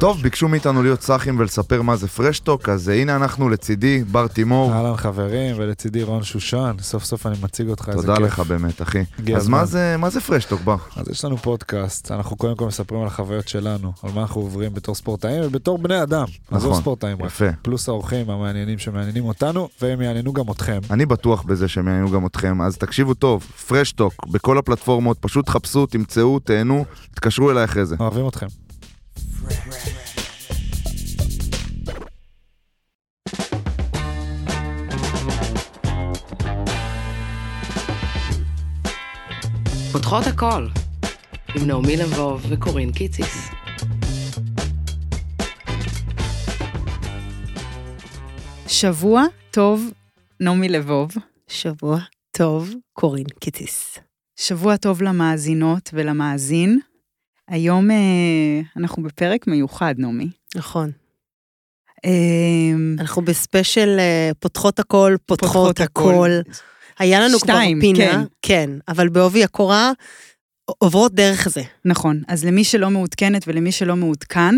טוב, ביקשו מאיתנו להיות סאחים ולספר מה זה פרשטוק, אז הנה אנחנו לצידי, בר תימור. אהלן חברים, ולצידי רון שושן, סוף סוף אני מציג אותך, איזה כיף. תודה לך באמת, אחי. אז מה זה, מה זה פרשטוק, בר? אז יש לנו פודקאסט, אנחנו קודם כל מספרים על החוויות שלנו, על מה אנחנו עוברים בתור ספורטאים ובתור בני אדם. נכון, עזוב ספורטאים יפה. רק, פלוס האורחים המעניינים שמעניינים אותנו, והם יעניינו גם אתכם. אני בטוח בזה שהם יעניינו גם אתכם, אז תקשיבו טוב, פרשטוק, בכל הפלטפורמות, פשוט חפשו, תמצאו, תהנו, תתקשרו אליי אחרי זה. אוהבים אתכם. פותחות הכל, עם נעמי לבוב וקורין קיציס. שבוע טוב, נעמי לבוב. שבוע טוב, קורין קיציס. שבוע טוב למאזינות ולמאזין. היום אה, אנחנו בפרק מיוחד, נעמי. נכון. אה, אנחנו בספיישל אה, פותחות הכל, פותחות, פותחות הכל. הכל. היה לנו שתיים, כבר פינה, כן. כן, אבל בעובי הקורה עוברות דרך זה. נכון, אז למי שלא מעודכנת ולמי שלא מעודכן,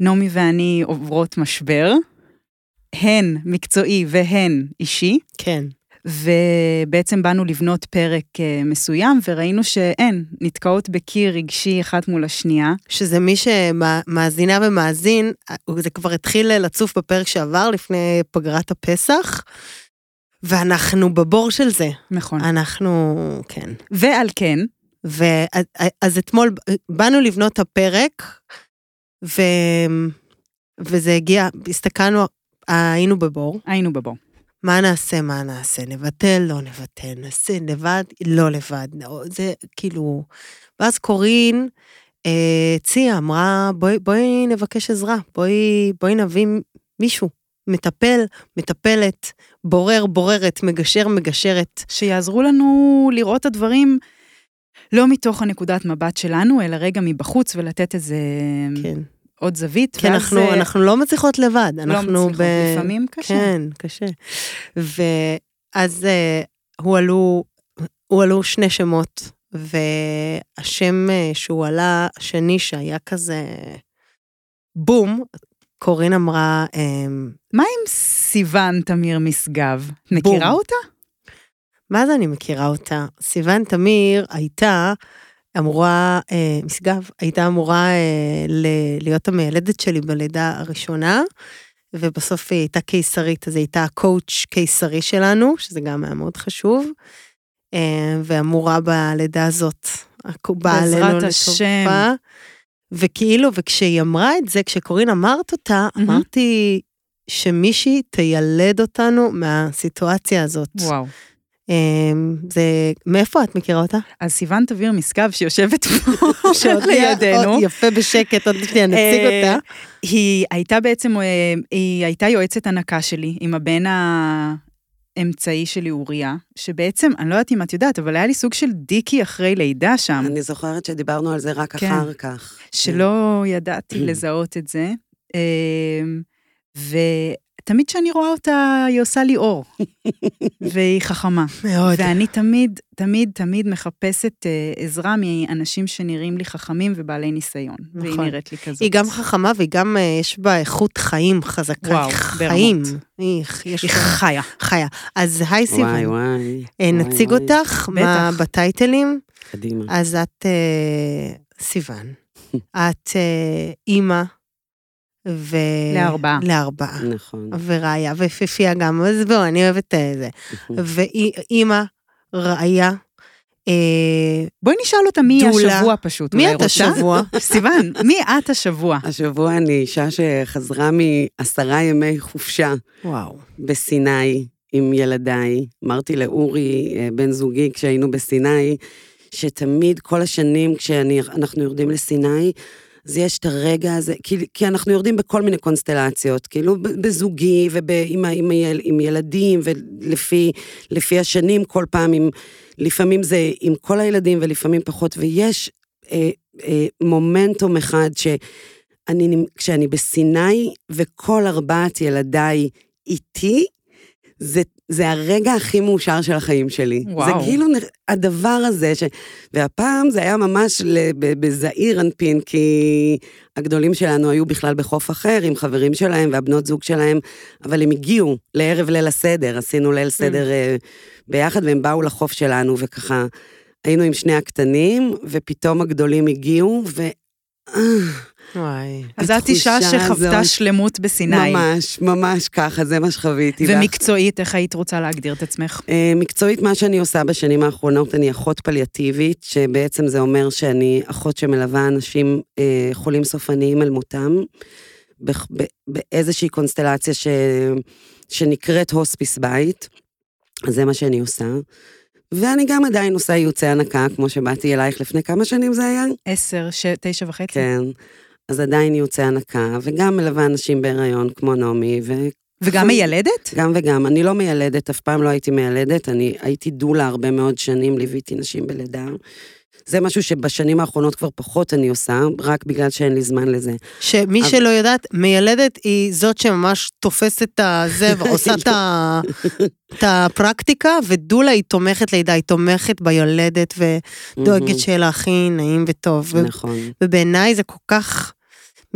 נעמי ואני עוברות משבר, הן מקצועי והן אישי. כן. ובעצם באנו לבנות פרק אה, מסוים, וראינו שאין, נתקעות בקיר רגשי אחת מול השנייה. שזה מי שמאזינה ומאזין, זה כבר התחיל לצוף בפרק שעבר, לפני פגרת הפסח. ואנחנו בבור של זה. נכון. אנחנו, כן. ועל כן. ואז אתמול באנו לבנות את הפרק, ו... וזה הגיע, הסתכלנו, היינו בבור. היינו בבור. מה נעשה, מה נעשה, נבטל, לא נבטל, נעשה לבד, לא לבד, זה כאילו... ואז קורין הציעה, אה, אמרה, בואי, בואי נבקש עזרה, בואי, בואי נביא מישהו, מטפל, מטפלת, בורר, בוררת, מגשר, מגשרת. שיעזרו לנו לראות את הדברים לא מתוך הנקודת מבט שלנו, אלא רגע מבחוץ ולתת איזה... כן. עוד זווית. כי אנחנו, זה... אנחנו לא מצליחות לבד. לא מצליחות, ב... לפעמים קשה. כן, קשה. ואז uh, הועלו, הועלו שני שמות, והשם uh, שהוא עלה, השני שהיה כזה בום, קורין אמרה... Um, מה עם סיוון תמיר משגב? מכירה אותה? מה זה אני מכירה אותה? סיוון תמיר הייתה אמורה, אה, משגב, הייתה אמורה אה, ל- להיות המיילדת שלי בלידה הראשונה, ובסוף היא הייתה קיסרית, אז היא הייתה הקואוץ' קיסרי שלנו, שזה גם היה מאוד חשוב, אה, ואמורה בלידה הזאת, בעזרת השם. וכאילו, וכשהיא אמרה את זה, כשקורין אמרת אותה, mm-hmm. אמרתי שמישהי תיילד אותנו מהסיטואציה הזאת. וואו. אמ, זה, מאיפה את מכירה אותה? אז סיוון תביר משגב שיושבת פה לידינו. יפה בשקט, עוד שנייה נציג אה, אותה. היא הייתה בעצם, אה, היא הייתה יועצת הנקה שלי עם הבן האמצעי שלי אוריה, שבעצם, אני לא יודעת אם את יודעת, אבל היה לי סוג של דיקי אחרי לידה שם. אני זוכרת שדיברנו על זה רק כן. אחר כך. שלא ידעתי לזהות את זה. אמ, ו... תמיד כשאני רואה אותה, היא עושה לי אור. והיא חכמה. מאוד. ואני תמיד, תמיד, תמיד מחפשת אה, עזרה מאנשים שנראים לי חכמים ובעלי ניסיון. נכון. והיא נראית לי כזאת. היא גם חכמה והיא גם, אה, יש בה איכות חיים חזקה. וואו, חיים. היא, היא חיה. חיה. אז היי סיוון. וואי, וואי. אה, נציג וואי, אותך מה, בטייטלים. קדימה. אז את אה, סיוון. את אה, אימא. ו... לארבעה. לארבעה. נכון. וראיה, ויפיפייה גם, אז בואו, אני אוהבת את זה. ואימא, ראיה. אה, בואי נשאל אותה מי דולה. השבוע פשוט. מי את השבוע? סיוון, מי את השבוע? השבוע אני אישה שחזרה מעשרה ימי חופשה. וואו. בסיני עם ילדיי. אמרתי לאורי, אה, בן זוגי, כשהיינו בסיני, שתמיד, כל השנים כשאנחנו יורדים לסיני, אז יש את הרגע הזה, כי, כי אנחנו יורדים בכל מיני קונסטלציות, כאילו בזוגי ועם עם, עם ילדים, ולפי השנים, כל פעם, עם, לפעמים זה עם כל הילדים ולפעמים פחות, ויש אה, אה, מומנטום אחד שאני, כשאני בסיני וכל ארבעת ילדיי איתי, זה, זה הרגע הכי מאושר של החיים שלי. וואו. זה כאילו הדבר הזה, ש... והפעם זה היה ממש בזעיר אנפין, כי הגדולים שלנו היו בכלל בחוף אחר עם חברים שלהם והבנות זוג שלהם, אבל הם הגיעו לערב ליל הסדר, עשינו ליל סדר אה, ביחד, והם באו לחוף שלנו, וככה היינו עם שני הקטנים, ופתאום הגדולים הגיעו, ו... וואי. אז את אישה שחוותה הזאת- שלמות בסיני. ממש, ממש ככה, זה מה שחוויתי. ומקצועית, איך היית רוצה להגדיר את עצמך? אה, מקצועית, מה שאני עושה בשנים האחרונות, אני אחות פליאטיבית, שבעצם זה אומר שאני אחות שמלווה אנשים אה, חולים סופניים אל מותם, באיזושהי קונסטלציה ש... שנקראת הוספיס בית, אז זה מה שאני עושה. ואני גם עדיין עושה ייעוצי הנקה, כמו שבאתי אלייך לפני כמה שנים זה היה? עשר, ש... תשע וחצי? כן. אז עדיין ייעוצי הנקה, וגם מלווה אנשים בהיריון, כמו נעמי, ו... וגם מיילדת? גם וגם. אני לא מיילדת, אף פעם לא הייתי מיילדת, אני הייתי דולה הרבה מאוד שנים, ליוויתי נשים בלידה. זה משהו שבשנים האחרונות כבר פחות אני עושה, רק בגלל שאין לי זמן לזה. שמי אבל- שלא יודעת, מיילדת היא זאת שממש תופסת את הזה ועושה את ה- את הפרקטיקה, ודולה היא תומכת לידה, היא תומכת ביולדת ודואגת שיהיה לה הכי נעים וטוב. נכון. ובעיניי זה כל כך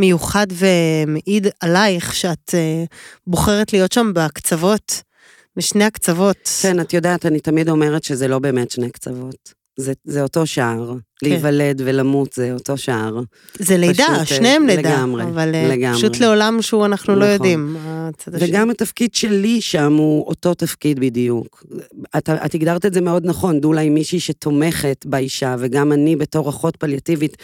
מיוחד ומעיד עלייך שאת אה, בוחרת להיות שם בקצוות, בשני הקצוות. כן, את יודעת, אני תמיד אומרת שזה לא באמת שני קצוות. זה, זה אותו שער. להיוולד ולמות זה אותו שער. זה לידה, פשוט, אה, שניהם לידה. לגמרי, אבל אה, לגמרי. פשוט לעולם שהוא אנחנו לא נכון. יודעים. הצד השני. וגם התפקיד שלי שם הוא אותו תפקיד בדיוק. את, את הגדרת את זה מאוד נכון, דולה היא מישהי שתומכת באישה, וגם אני בתור אחות פליאטיבית,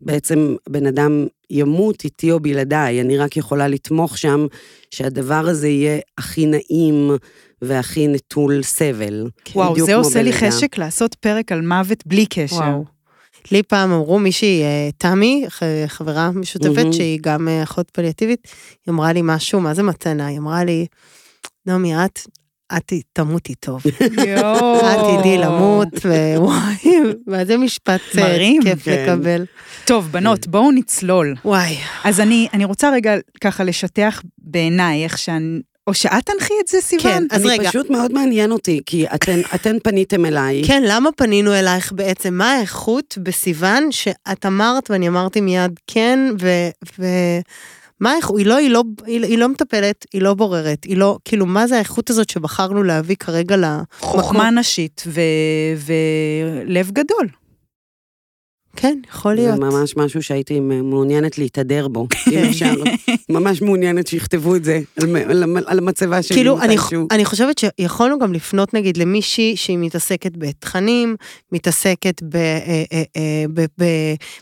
בעצם בן אדם ימות איתי או בלעדיי, אני רק יכולה לתמוך שם שהדבר הזה יהיה הכי נעים והכי נטול סבל. וואו, זה עושה לי. חשק לעשות פרק על מוות בלי קשר. וואו. לי פעם אמרו מישהי, אה, תמי, חברה משותפת, מהמם. שהיא גם אה, אחות פליאטיבית, היא אמרה לי משהו, מה זה מתנה? היא אמרה לי, נעמי, את, את תמותי טוב. יואו. את תדעי למות, ווואי, מה זה משפט אה. כיף כן. לקבל. טוב, בנות, בואו נצלול. וואי, אז אני, אני רוצה רגע ככה לשטח בעיניי איך שאני... או שאת תנחי את זה, סיוון? כן, אז אני רגע. פשוט מאוד מעניין אותי, כי אתן, אתן פניתם אליי. כן, למה פנינו אלייך בעצם? מה האיכות בסיוון שאת אמרת, ואני אמרתי מיד כן, ו... ו... מה האיכות? היא לא, היא לא, היא, היא לא מטפלת, היא לא בוררת, היא לא, כאילו, מה זה האיכות הזאת שבחרנו להביא כרגע ל... חוכמה נשית ו... ולב גדול. כן, יכול זה להיות. ממש משהו שהייתי מעוניינת להתהדר בו, אם אפשר. ממש מעוניינת שיכתבו את זה על, המצבה שלי כאילו, אני. אני חושבת שיכולנו גם לפנות נגיד למישהי שהיא מתעסקת בתכנים, מתעסקת ב... אה, אה, אה, ב, ב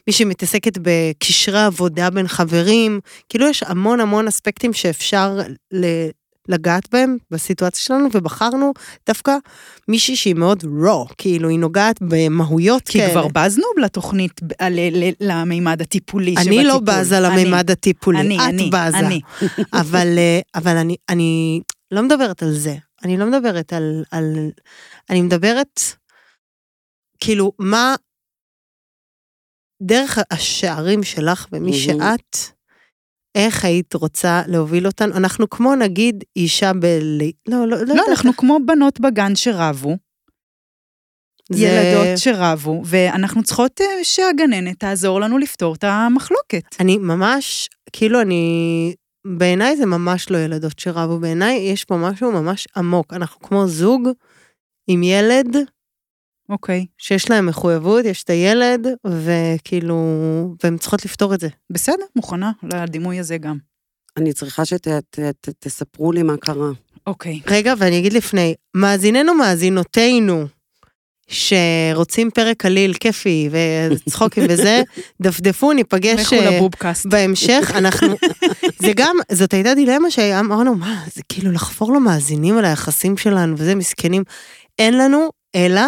מי שמתעסקת בקשרי עבודה בין חברים, כאילו יש המון המון אספקטים שאפשר ל, לגעת בהם בסיטואציה שלנו, ובחרנו דווקא מישהי שהיא מאוד raw, כאילו היא נוגעת במהויות כי כאלה. כבר בזנו לתוכנית, ב- ל- ל- למימד הטיפולי אני שבטיפול. לא בזה למימד הטיפולי, אני, את אני, בזה. אני. אבל, אה, אבל אני, אני לא מדברת על זה. אני לא מדברת על, על... אני מדברת, כאילו, מה דרך השערים שלך ומי. שאת, איך היית רוצה להוביל אותנו? אנחנו כמו נגיד אישה ב... לא, לא, לא, לא. אנחנו כמו בנות בגן שרבו, זה- ילדות שרבו, ואנחנו צריכות אה, שהגננת תעזור לנו לפתור את המחלוקת. אני ממש, כאילו אני, בעיניי זה ממש לא ילדות שרבו, בעיניי יש פה משהו ממש עמוק. אנחנו כמו זוג עם ילד אוקיי, שיש להם מחויבות, יש את הילד, וכאילו, והן צריכות לפתור את זה. בסדר, מוכנה לדימוי הזה גם. אני צריכה שתספרו לי מה קרה. אוקיי. רגע, ואני אגיד לפני, מאזיננו, מאזינותינו, שרוצים פרק קליל, כיפי, וצחוקים וזה, דפדפו, ניפגש לכו אה, לבובקאסט. בהמשך, אנחנו, זה גם, זאת הייתה דילמה שאמרנו, מה, זה כאילו לחפור למאזינים על היחסים שלנו, וזה מסכנים. אין לנו, אלא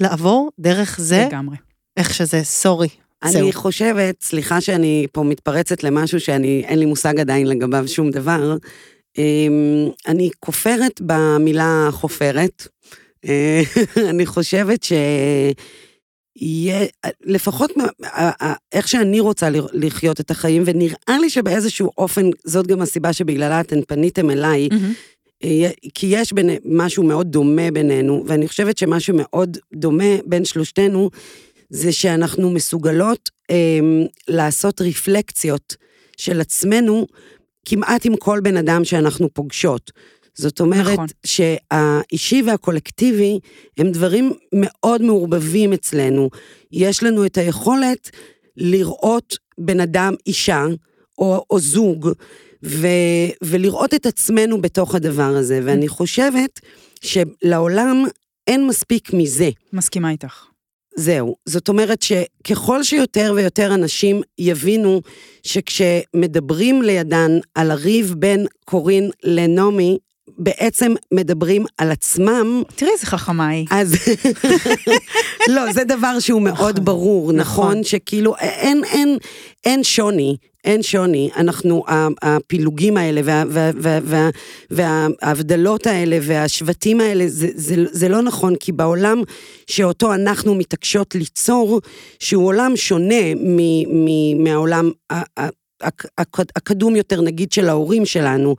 לעבור דרך זה, לגמרי. איך שזה, סורי. זהו. אני חושבת, סליחה שאני פה מתפרצת למשהו שאני, אין לי מושג עדיין לגביו שום דבר, אמ, אני כופרת במילה חופרת. אה, אני חושבת שיהיה, לפחות מה- ה- ה- איך שאני רוצה לחיות את החיים, ונראה לי שבאיזשהו אופן, זאת גם הסיבה שבגללה אתן פניתם אליי, מהמם. אה, כי יש בין, משהו מאוד דומה בינינו, ואני חושבת שמה שמאוד דומה בין שלושתנו, זה שאנחנו מסוגלות אה, לעשות רפלקציות של עצמנו כמעט עם כל בן אדם שאנחנו פוגשות. זאת אומרת נכון. שהאישי והקולקטיבי הם דברים מאוד מעורבבים אצלנו. יש לנו את היכולת לראות בן אדם, אישה, או, או זוג, ו, ולראות את עצמנו בתוך הדבר הזה. ואני חושבת שלעולם אין מספיק מזה. מסכימה איתך. זהו. זאת אומרת שככל שיותר ויותר אנשים יבינו שכשמדברים לידן על הריב בין קורין לנעמי, בעצם מדברים על עצמם, תראי איזה חכמה היא. אז לא, זה דבר שהוא מאוד ברור, נכון? נכון. שכאילו אין, אין, אין שוני, אין שוני. אנחנו, הפילוגים האלה וה- וה- וה- וה- וההבדלות האלה והשבטים האלה, זה, זה, זה לא נכון, כי בעולם שאותו אנחנו מתעקשות ליצור, שהוא עולם שונה מ- מ- מהעולם הקדום יותר, נגיד, של ההורים שלנו.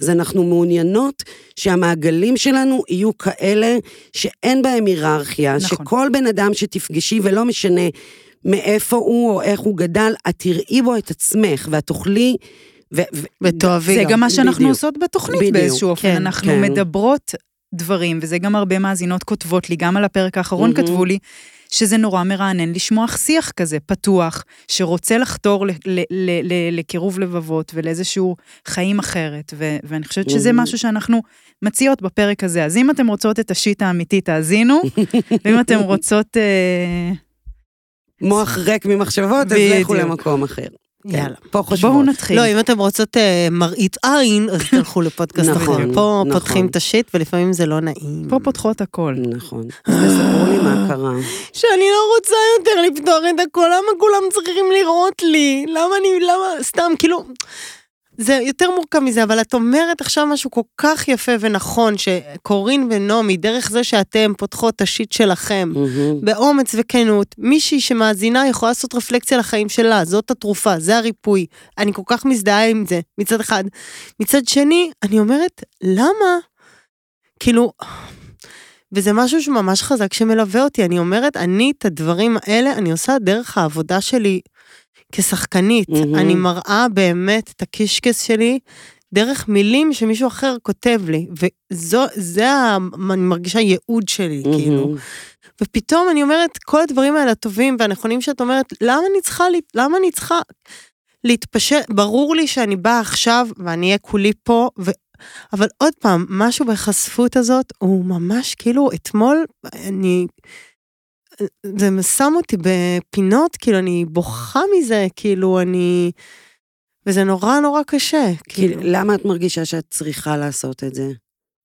אז אנחנו מעוניינות שהמעגלים שלנו יהיו כאלה שאין בהם היררכיה, נכון. שכל בן אדם שתפגשי, ולא משנה מאיפה הוא או איך הוא גדל, את תראי בו את עצמך, ואת תוכלי... ו- ותאהבי זה גם מה שאנחנו בדיוק. עושות בתוכנית בדיוק, באיזשהו אופן. כן, אנחנו כן. מדברות דברים, וזה גם הרבה מאזינות כותבות לי, גם על הפרק האחרון מהמם. כתבו לי, שזה נורא מרענן לשמוע שיח כזה, פתוח, שרוצה לחתור ל- ל- ל- ל- לקירוב לבבות ולאיזשהו חיים אחרת, ו- ואני חושבת שזה מהמם. משהו שאנחנו מציעות בפרק הזה. אז אם אתם רוצות את השיט האמיתי, תאזינו, ואם אתם רוצות... אה, מוח ריק ממחשבות, אז. לכו למקום אחר. כן, יאללה. פה חושבות. בואו נתחיל. לא, אם אתם רוצות אה, מראית עין, אז תלכו לפודקאסט נכון, אחר. פה נכון. פותחים את השיט, ולפעמים זה לא נעים. פה פותחות הכל. נכון. אז תספרו לי מה קרה. שאני לא רוצה יותר לפתוח את הכל, למה כולם צריכים לראות לי? למה אני, למה, סתם, כאילו... זה יותר מורכב מזה, אבל את אומרת עכשיו משהו כל כך יפה ונכון, שקורין ונעמי, דרך זה שאתם פותחות את השיט שלכם, מהמם. באומץ וכנות, מישהי שמאזינה יכולה לעשות רפלקציה לחיים שלה, זאת התרופה, זה הריפוי. אני כל כך מזדהה עם זה, מצד אחד. מצד שני, אני אומרת, למה? כאילו, וזה משהו שממש חזק שמלווה אותי, אני אומרת, אני את הדברים האלה, אני עושה דרך העבודה שלי כשחקנית. מהמם. אני מראה באמת את הקישקס שלי דרך מילים שמישהו אחר כותב לי, וזו, זה, ה- אני מרגישה ייעוד שלי, כאילו. מהמם. ופתאום אני אומרת, כל הדברים האלה הטובים והנכונים שאת אומרת, למה אני צריכה, למה אני צריכה להתפשט? ברור לי שאני באה עכשיו ואני אהיה כולי פה, ו... אבל עוד פעם, משהו בהיחשפות הזאת הוא ממש כאילו, אתמול אני... זה שם אותי בפינות, כאילו, אני בוכה מזה, כאילו, אני... וזה נורא נורא קשה. כאילו. למה את מרגישה שאת צריכה לעשות את זה?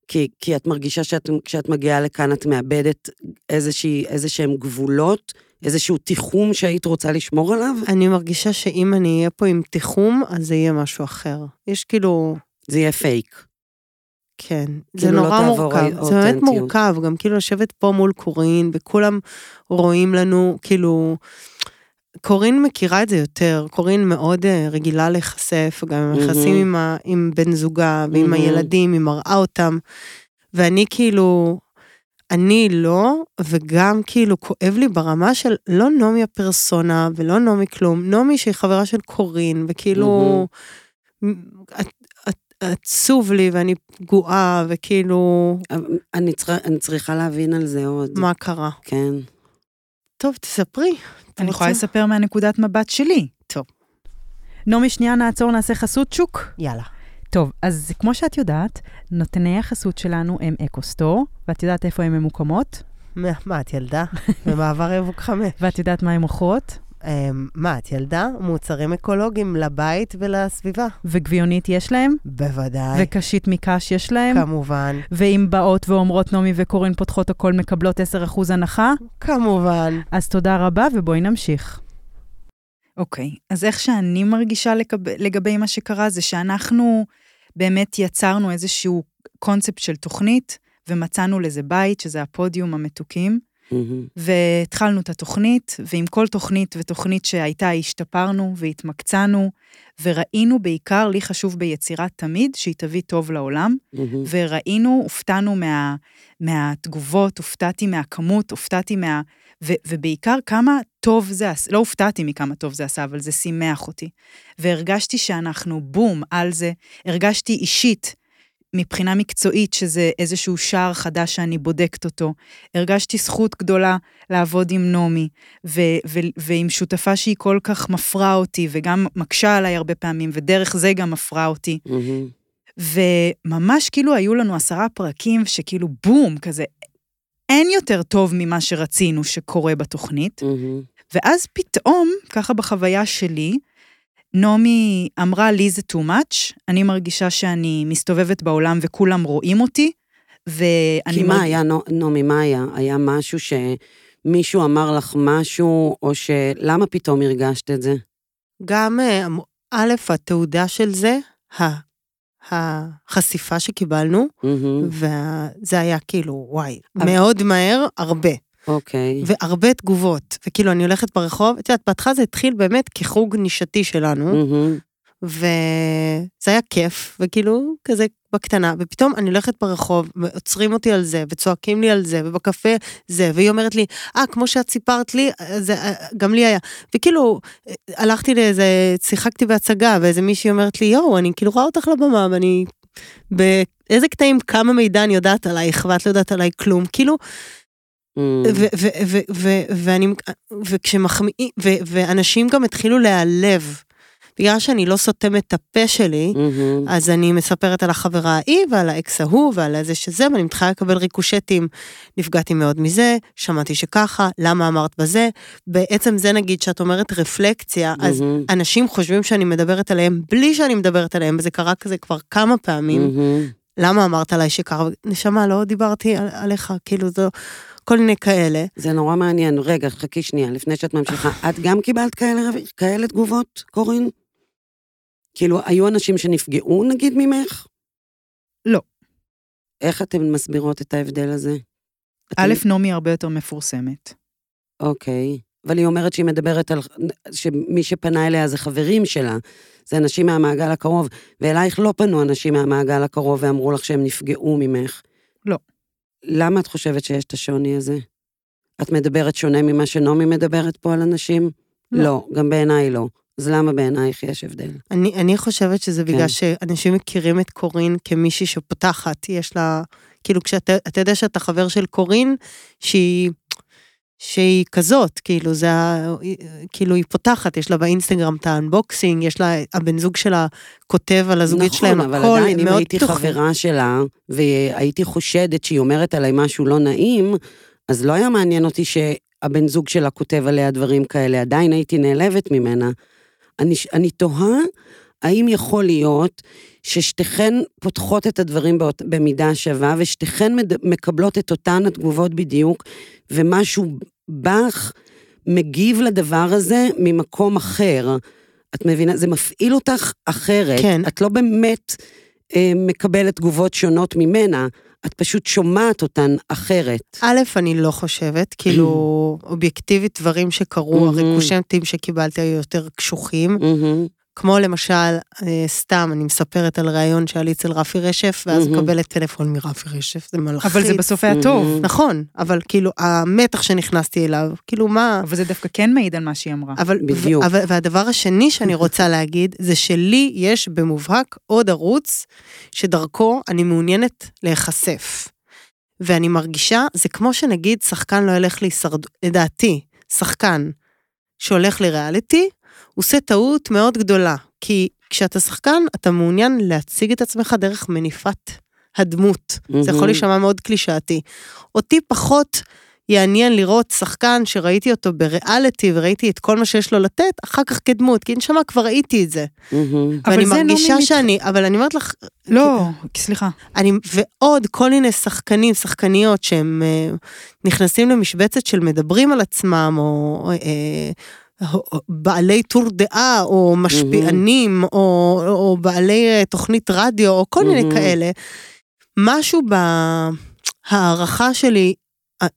כי, כי את מרגישה שכשאת מגיעה לכאן את מאבדת איזושהי, איזה שהם גבולות, איזשהו תיחום שהיית רוצה לשמור עליו? אני מרגישה שאם אני אהיה פה עם תיחום, אז זה יהיה משהו אחר. יש כאילו... זה יהיה פייק. כן, זה כאילו לא נורא תעבור מורכב, זה באמת. מורכב, גם כאילו לשבת פה מול קורין, וכולם רואים לנו, כאילו, קורין מכירה את זה יותר, קורין מאוד אה, רגילה להיחשף, גם היחסים מהמם. עם, ה- עם בן זוגה, ועם מהמם. הילדים, היא מראה אותם, ואני כאילו, אני לא, וגם כאילו כואב לי ברמה של לא נעמי הפרסונה, ולא נעמי כלום, נעמי שהיא חברה של קורין, וכאילו, את- את- עצוב לי ואני פגועה, וכאילו, אני, צריכה, אני צריכה להבין על זה עוד. מה קרה? כן. טוב, תספרי. אני יכולה? לספר מהנקודת מבט שלי. טוב. נעמי, שנייה נעצור, נעשה חסות שוק. יאללה. טוב, אז כמו שאת יודעת, נותני החסות שלנו הם אקו-סטור, ואת יודעת איפה הן ממוקמות, מה, מה, את ילדה? במעבר יבוק חמש. ואת יודעת מה הן מוכרות, מה, את ילדה? מוצרים אקולוגיים לבית ולסביבה. וגביונית יש להם, בוודאי. וקשית מקש יש להם, כמובן. ואם באות ואומרות נעמי וקורין פותחות הכל מקבלות 10% הנחה, כמובן. אז תודה רבה ובואי נמשיך. אוקיי, אז איך שאני מרגישה לגב, לגבי מה שקרה זה שאנחנו באמת יצרנו איזשהו קונספט של תוכנית ומצאנו לזה בית, שזה הפודיום המתוקים. והתחלנו את התוכנית, ועם כל תוכנית ותוכנית שהייתה, השתפרנו והתמקצענו, וראינו בעיקר, לי חשוב ביצירה תמיד, שהיא תביא טוב לעולם, מהמם. וראינו, הופתענו מה, מהתגובות, הופתעתי מהכמות, הופתעתי מה... ו, ובעיקר כמה טוב זה עשה, לא הופתעתי מכמה טוב זה עשה, אבל זה שימח אותי. והרגשתי שאנחנו בום על זה, הרגשתי אישית, מבחינה מקצועית, שזה איזשהו שער חדש שאני בודקת אותו. הרגשתי זכות גדולה לעבוד עם נעמי, ו- ו- ועם שותפה שהיא כל כך מפרה אותי, וגם מקשה עליי הרבה פעמים, ודרך זה גם מפרה אותי. מהמם. וממש כאילו היו לנו עשרה פרקים שכאילו בום, כזה, אין יותר טוב ממה שרצינו שקורה בתוכנית. מהמם. ואז פתאום, ככה בחוויה שלי, נעמי אמרה לי זה too much, אני מרגישה שאני מסתובבת בעולם וכולם רואים אותי, ואני... כי מה מרג- היה, נעמי, מה היה? היה משהו שמישהו אמר לך משהו, או שלמה פתאום הרגשת את זה? גם, אה, א', התעודה של זה, ה- החשיפה שקיבלנו, מהמם. וזה היה כאילו, וואי, אבל- מאוד מהר, הרבה. אוקיי. והרבה תגובות. וכאילו, אני הולכת ברחוב, את יודעת, בהתחלה זה התחיל באמת כחוג נישתי שלנו, מהמם. וזה היה כיף, וכאילו, כזה בקטנה, ופתאום אני הולכת ברחוב, ועוצרים אותי על זה, וצועקים לי על זה, ובקפה זה, והיא אומרת לי, אה, כמו שאת סיפרת לי, זה אה, גם לי היה. וכאילו, אה, הלכתי לאיזה, שיחקתי בהצגה, ואיזה מישהי אומרת לי, יואו, אני כאילו רואה אותך לבמה, ואני... באיזה קטעים, כמה מידע אני יודעת עלייך, ואת לא יודעת עליי כלום. כאילו, וכשמחמיאים, ו- ואנשים גם התחילו להיעלב. בגלל שאני לא סותמת את הפה שלי, מהמם. אז אני מספרת על החברה ההיא ועל האקס ההוא ועל איזה שזה, ואני מתחילה לקבל ריקושטים. נפגעתי מאוד מזה, שמעתי שככה, למה אמרת בזה? בעצם זה נגיד שאת אומרת רפלקציה, אז מהמם. אנשים חושבים שאני מדברת עליהם בלי שאני מדברת עליהם, וזה קרה כזה כבר כמה פעמים. מהמם. למה אמרת עליי שככה? נשמה, לא דיברתי על, עליך, כאילו זה כל מיני כאלה. זה נורא מעניין. רגע, חכי שנייה, לפני שאת ממשיכה. את גם קיבלת כאלה, כאלה תגובות, קורין? כאילו, היו אנשים שנפגעו, נגיד, ממך? לא. איך אתן מסבירות את ההבדל הזה? א', נעמי הרבה יותר מפורסמת. אוקיי. אבל היא אומרת שהיא מדברת על... שמי שפנה אליה זה חברים שלה, זה אנשים מהמעגל הקרוב, ואלייך לא פנו אנשים מהמעגל הקרוב ואמרו לך שהם נפגעו ממך. למה את חושבת שיש את השוני הזה? את מדברת שונה ממה שנעמי מדברת פה על אנשים? לא. לא, גם בעיניי לא. אז למה בעינייך יש הבדל? אני, אני חושבת שזה כן. בגלל שאנשים מכירים את קורין כמישהי שפותחת, יש לה, כאילו כשאתה אתה יודע שאתה חבר של קורין, שהיא, שהיא כזאת, כאילו זה, כאילו היא פותחת, יש לה באינסטגרם את האנבוקסינג, יש לה, הבן זוג שלה כותב על הזוגית שלהם, נכון, אבל הכל עדיין, אם מאוד הייתי פתוחים. חברה שלה, והייתי חושדת שהיא אומרת עליי משהו לא נעים, אז לא היה מעניין אותי שהבן זוג שלה כותב עליה דברים כאלה, עדיין הייתי נעלבת ממנה. אני, אני תוהה, האם יכול להיות ששתיכן פותחות את הדברים באות, במידה שווה, ושתיכן מקבלות את אותן התגובות בדיוק, ומשהו בך מגיב לדבר הזה ממקום אחר. את מבינה? זה מפעיל אותך אחרת. כן. את לא באמת אה, מקבלת תגובות שונות ממנה, את פשוט שומעת אותן אחרת. א', אני לא חושבת, כאילו, אובייקטיבית, דברים שקרו. הריקושנטים שקיבלתי היו יותר קשוחים. כמו למשל, אה, סתם, אני מספרת על ראיון שהיה לי אצל רפי רשף, ואז מהמם. מקבלת טלפון מרפי רשף, זה מלחיץ. אבל זה בסוף היה טוב. Mhm. נכון, אבל כאילו, המתח שנכנסתי אליו, כאילו מה... אבל זה דווקא כן מעיד על מה שהיא אמרה. אבל, בדיוק. אבל, והדבר השני שאני רוצה להגיד, זה שלי יש במובהק עוד ערוץ שדרכו אני מעוניינת להיחשף. ואני מרגישה, זה כמו שנגיד שחקן לא ילך להישרד... לדעתי, שחקן שהולך לריאליטי, עושה טעות מאוד גדולה. כי כשאתה שחקן, אתה מעוניין להציג את עצמך דרך מניפת הדמות. זה יכול. להישמע מאוד קלישאתי. אותי פחות יעניין לראות שחקן שראיתי אותו בריאליטי וראיתי את כל מה שיש לו לתת, אחר כך כדמות, כי נשמה, כבר ראיתי את זה. אבל ואני זה מרגישה נעמי מת- שאני, אבל אני אומרת לך, לא, סליחה. אני, ועוד כל מיני שחקנים, שחקניות שהם אה, נכנסים למשבצת של מדברים על עצמם, או אה, בעלי טור דעה, או משפיענים, או, או בעלי אה, תוכנית רדיו, או כל מיני מהמם. כאלה. משהו בהערכה שלי, אה,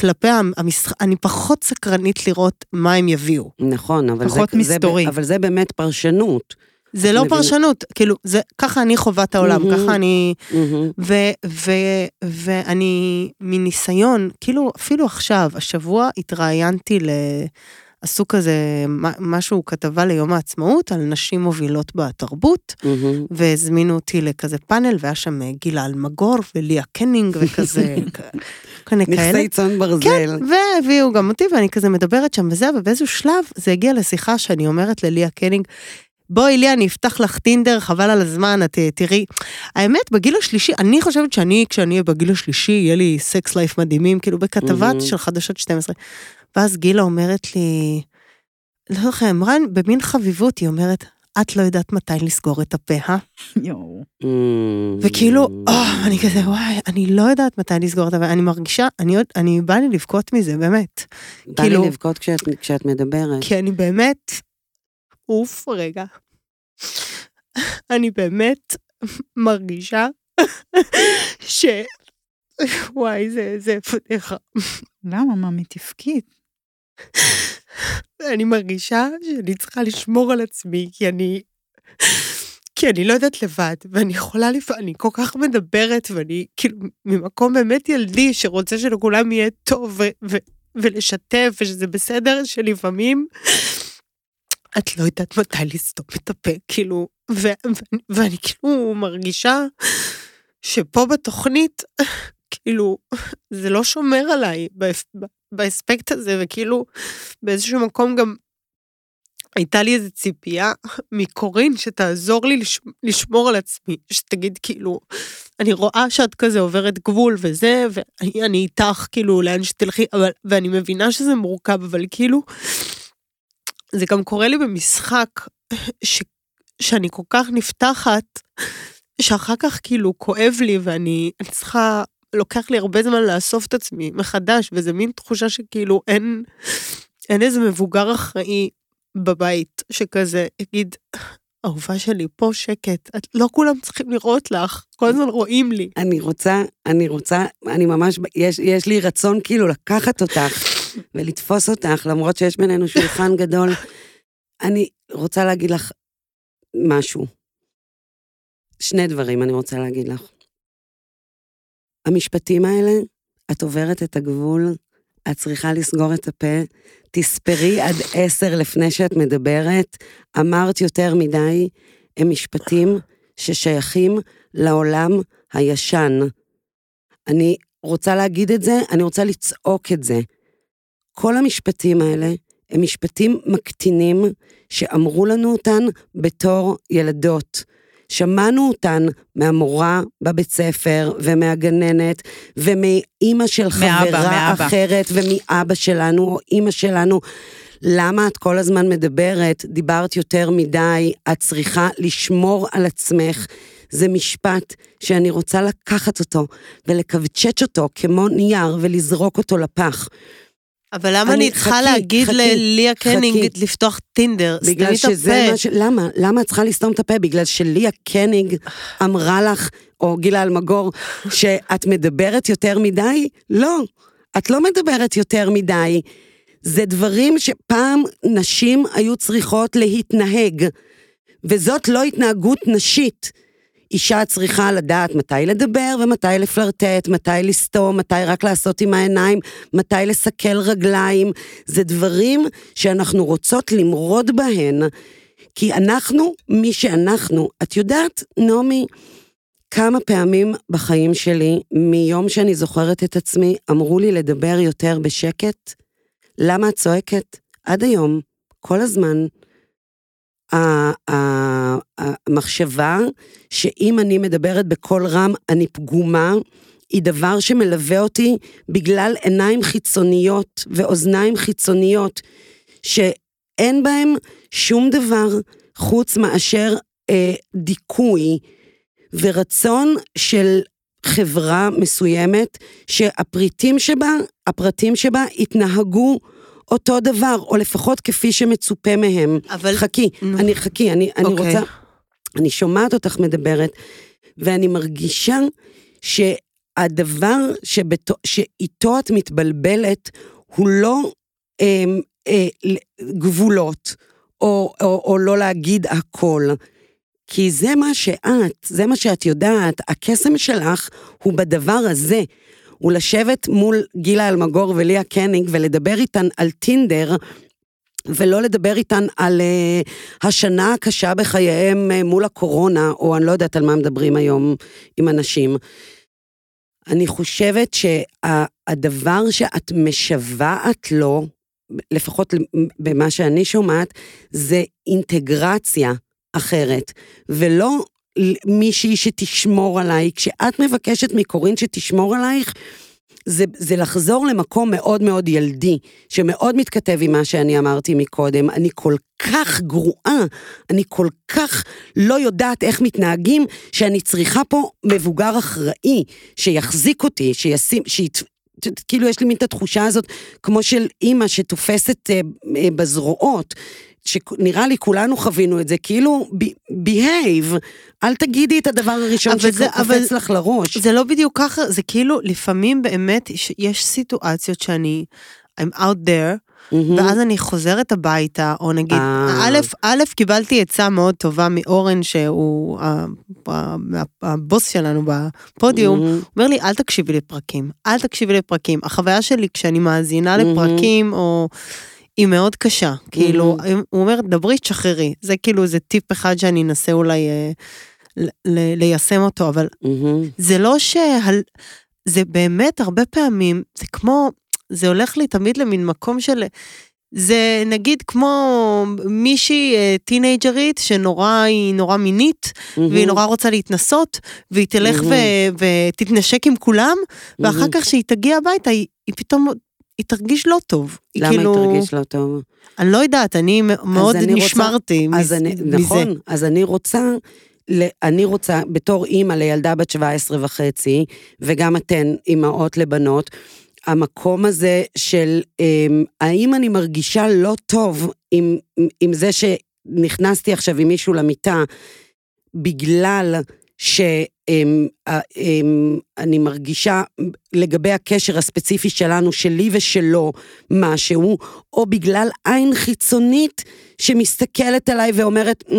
כלפי המשחק, אני פחות סקרנית לראות מה הם יביאו. נכון, אבל זה... פחות זה- מסתורי. אבל זה באמת פרשנות. זה לא מבינה. פרשנות, כאילו, זה, ככה אני חווה את העולם, מהמם. ככה אני... ו, ו, ואני מניסיון, כאילו אפילו עכשיו, השבוע התראיינתי ל... עשו כזה משהו, כתבה ליום העצמאות על נשים מובילות בתרבות, מהמם. והזמינו אותי לכזה פאנל, והיה שם אה, גילה אלמגור וליה קניג וכזה, כאלה. נכסי צאן ברזל. כן, והביאו גם אותי, ואני כזה מדברת שם וזה, ובאיזשהו שלב זה הגיע לשיחה שאני אומרת לליה קניג, בואי ליה, אני אפתח לך טינדר, חבל על הזמן, את אה, תראי. האמת, בגיל השלישי, אני חושבת שאני, כשאני אהיה בגיל השלישי, יהיה לי סקס לייף מדהימים, כאילו בכתבה מהמם. של חדשות 12. ואז גילה אומרת לי, לא זוכר, אמרה במין חביבות, היא אומרת, את לא יודעת מתי לסגור את הפה, אה? יואו. מהמם. וכאילו, אה, אני כזה, וואי, אני לא יודעת מתי לסגור את הפה, אני מרגישה, אני עוד, אני בא לי לבכות מזה, באמת. בא לי כאילו- לבכות כשאת, כשאת מדברת. כי אני באמת, אוף, רגע. אני באמת מרגישה ש... וואי, זה, זה פדיחה. למה, מה, מתפקיד? אני מרגישה שאני צריכה לשמור על עצמי, כי אני... כי אני לא יודעת לבד, ואני יכולה לפעמים, אני כל כך מדברת, ואני כאילו ממקום באמת ילדי שרוצה שלכולם יהיה טוב ו- ו- ולשתף, ושזה בסדר שלפעמים את לא יודעת מתי לסתום את הפה, כאילו, ו- ו- ואני כאילו מרגישה שפה בתוכנית, כאילו, זה לא שומר עליי באס- באספקט הזה, וכאילו, באיזשהו מקום גם הייתה לי איזו ציפייה מקורין שתעזור לי לש, לשמור על עצמי, שתגיד כאילו, אני רואה שאת כזה עוברת גבול וזה, ואני אני איתך כאילו לאן שתלכי, אבל, ואני מבינה שזה מורכב, אבל כאילו, זה גם קורה לי במשחק, ש, שאני כל כך נפתחת, שאחר כך כאילו כואב לי ואני אני צריכה, לוקח לי הרבה זמן לאסוף את עצמי מחדש, וזה מין תחושה שכאילו אין, אין איזה מבוגר אחראי בבית שכזה יגיד, אהובה שלי, פה שקט, את, לא כולם צריכים לראות לך, כל הזמן רואים לי. אני רוצה, אני רוצה, אני ממש, יש, יש לי רצון כאילו לקחת אותך ולתפוס אותך, למרות שיש בינינו שולחן גדול. אני רוצה להגיד לך משהו. שני דברים אני רוצה להגיד לך. המשפטים האלה, את עוברת את הגבול, את צריכה לסגור את הפה, תספרי עד עשר לפני שאת מדברת, אמרת יותר מדי, הם משפטים ששייכים לעולם הישן. אני רוצה להגיד את זה, אני רוצה לצעוק את זה. כל המשפטים האלה הם משפטים מקטינים שאמרו לנו אותן בתור ילדות. שמענו אותן מהמורה בבית ספר ומהגננת ומאימא של מאבא, חברה מאבא. אחרת ומאבא שלנו או אימא שלנו. למה את כל הזמן מדברת? דיברת יותר מדי, את צריכה לשמור על עצמך. זה משפט שאני רוצה לקחת אותו ולקבצ'ץ' אותו כמו נייר ולזרוק אותו לפח. אבל למה אני- צריכה להגיד לליה קנינג. לפתוח טינדר? בגלל שזה. מה ש... למה? למה את צריכה לסתום את הפה? בגלל שליה קניג אמרה לך, או גילה אלמגור, שאת מדברת יותר מדי? לא, את לא מדברת יותר מדי. זה דברים שפעם נשים היו צריכות להתנהג, וזאת לא התנהגות נשית. אישה צריכה לדעת מתי לדבר ומתי לפלרטט, מתי לסתום, מתי רק לעשות עם העיניים, מתי לסכל רגליים. זה דברים שאנחנו רוצות למרוד בהן, כי אנחנו מי שאנחנו. את יודעת, נעמי, כמה פעמים בחיים שלי, מיום שאני זוכרת את עצמי, אמרו לי לדבר יותר בשקט? למה את צועקת? עד היום, כל הזמן. המחשבה שאם אני מדברת בקול רם, אני פגומה, היא דבר שמלווה אותי בגלל עיניים חיצוניות ואוזניים חיצוניות, שאין בהם שום דבר חוץ מאשר אה, דיכוי ורצון של חברה מסוימת, שהפריטים שבה, הפרטים שבה יתנהגו אותו דבר, או לפחות כפי שמצופה מהם. אבל... חכי, נו. אני חכי, אני, אני אוקיי. רוצה... אני שומעת אותך מדברת, ואני מרגישה הדבר שבתו, שאיתו את מתבלבלת הוא לא אה, אה, גבולות, או, או, או לא להגיד הכל. כי זה מה שאת, זה מה שאת יודעת, הקסם שלך הוא בדבר הזה. הוא לשבת מול גילה אלמגור וליה קניג ולדבר איתן על טינדר, ולא לדבר איתן על uh, השנה הקשה בחייהם uh, מול הקורונה, או אני לא יודעת על מה מדברים היום עם אנשים. אני חושבת שהדבר שאת משוועת לו, לפחות במה שאני שומעת, זה אינטגרציה אחרת, ולא מישהי שתשמור עליי. כשאת מבקשת מקורין שתשמור עלייך, זה, זה לחזור למקום מאוד מאוד ילדי, שמאוד מתכתב עם מה שאני אמרתי מקודם. אני כל כך גרועה, אני כל כך לא יודעת איך מתנהגים, שאני צריכה פה מבוגר אחראי, שיחזיק אותי, שישים, שית, כאילו יש לי מין את התחושה הזאת, כמו של אימא שתופסת אה, אה, בזרועות. שנראה לי כולנו חווינו את זה, כאילו, behave, אל תגידי את הדבר הראשון שקופץ לך לראש. זה לא בדיוק ככה, זה כאילו, לפעמים באמת יש סיטואציות שאני, I'm out there, mm-hmm. ואז אני חוזרת הביתה, או נגיד, אה. א', א', קיבלתי עצה מאוד טובה מאורן, שהוא הבוס שלנו בפודיום, mm-hmm. אומר לי, אל תקשיבי לפרקים, אל תקשיבי לפרקים. החוויה שלי כשאני מאזינה mm-hmm. לפרקים, או... היא מאוד קשה, כאילו, mm-hmm. הוא אומר, דברי, תשחררי. זה כאילו, זה טיפ אחד שאני אנסה אולי אה, ל- ליישם אותו, אבל mm-hmm. זה לא ש... זה באמת, הרבה פעמים, זה כמו, זה הולך לי תמיד למין מקום של... זה נגיד כמו מישהי אה, טינג'רית שנורא, היא נורא מינית, mm-hmm. והיא נורא רוצה להתנסות, והיא תלך mm-hmm. ו- ותתנשק עם כולם, mm-hmm. ואחר כך כשהיא תגיע הביתה, היא, היא פתאום היא תרגיש לא טוב. למה היא, כאילו... היא תרגיש לא טוב? אני לא יודעת, אני מאוד אני נשמרתי רוצה... אז אני, מזה. נכון, אז אני רוצה, אני רוצה, בתור אימא לילדה בת 17 וחצי, וגם אתן אימהות לבנות, המקום הזה של אמ, האם אני מרגישה לא טוב עם, עם זה שנכנסתי עכשיו עם מישהו למיטה, בגלל ש... אמ, אמ, אני מרגישה לגבי הקשר הספציפי שלנו, שלי ושלו, משהו, או בגלל עין חיצונית שמסתכלת עליי ואומרת, mm,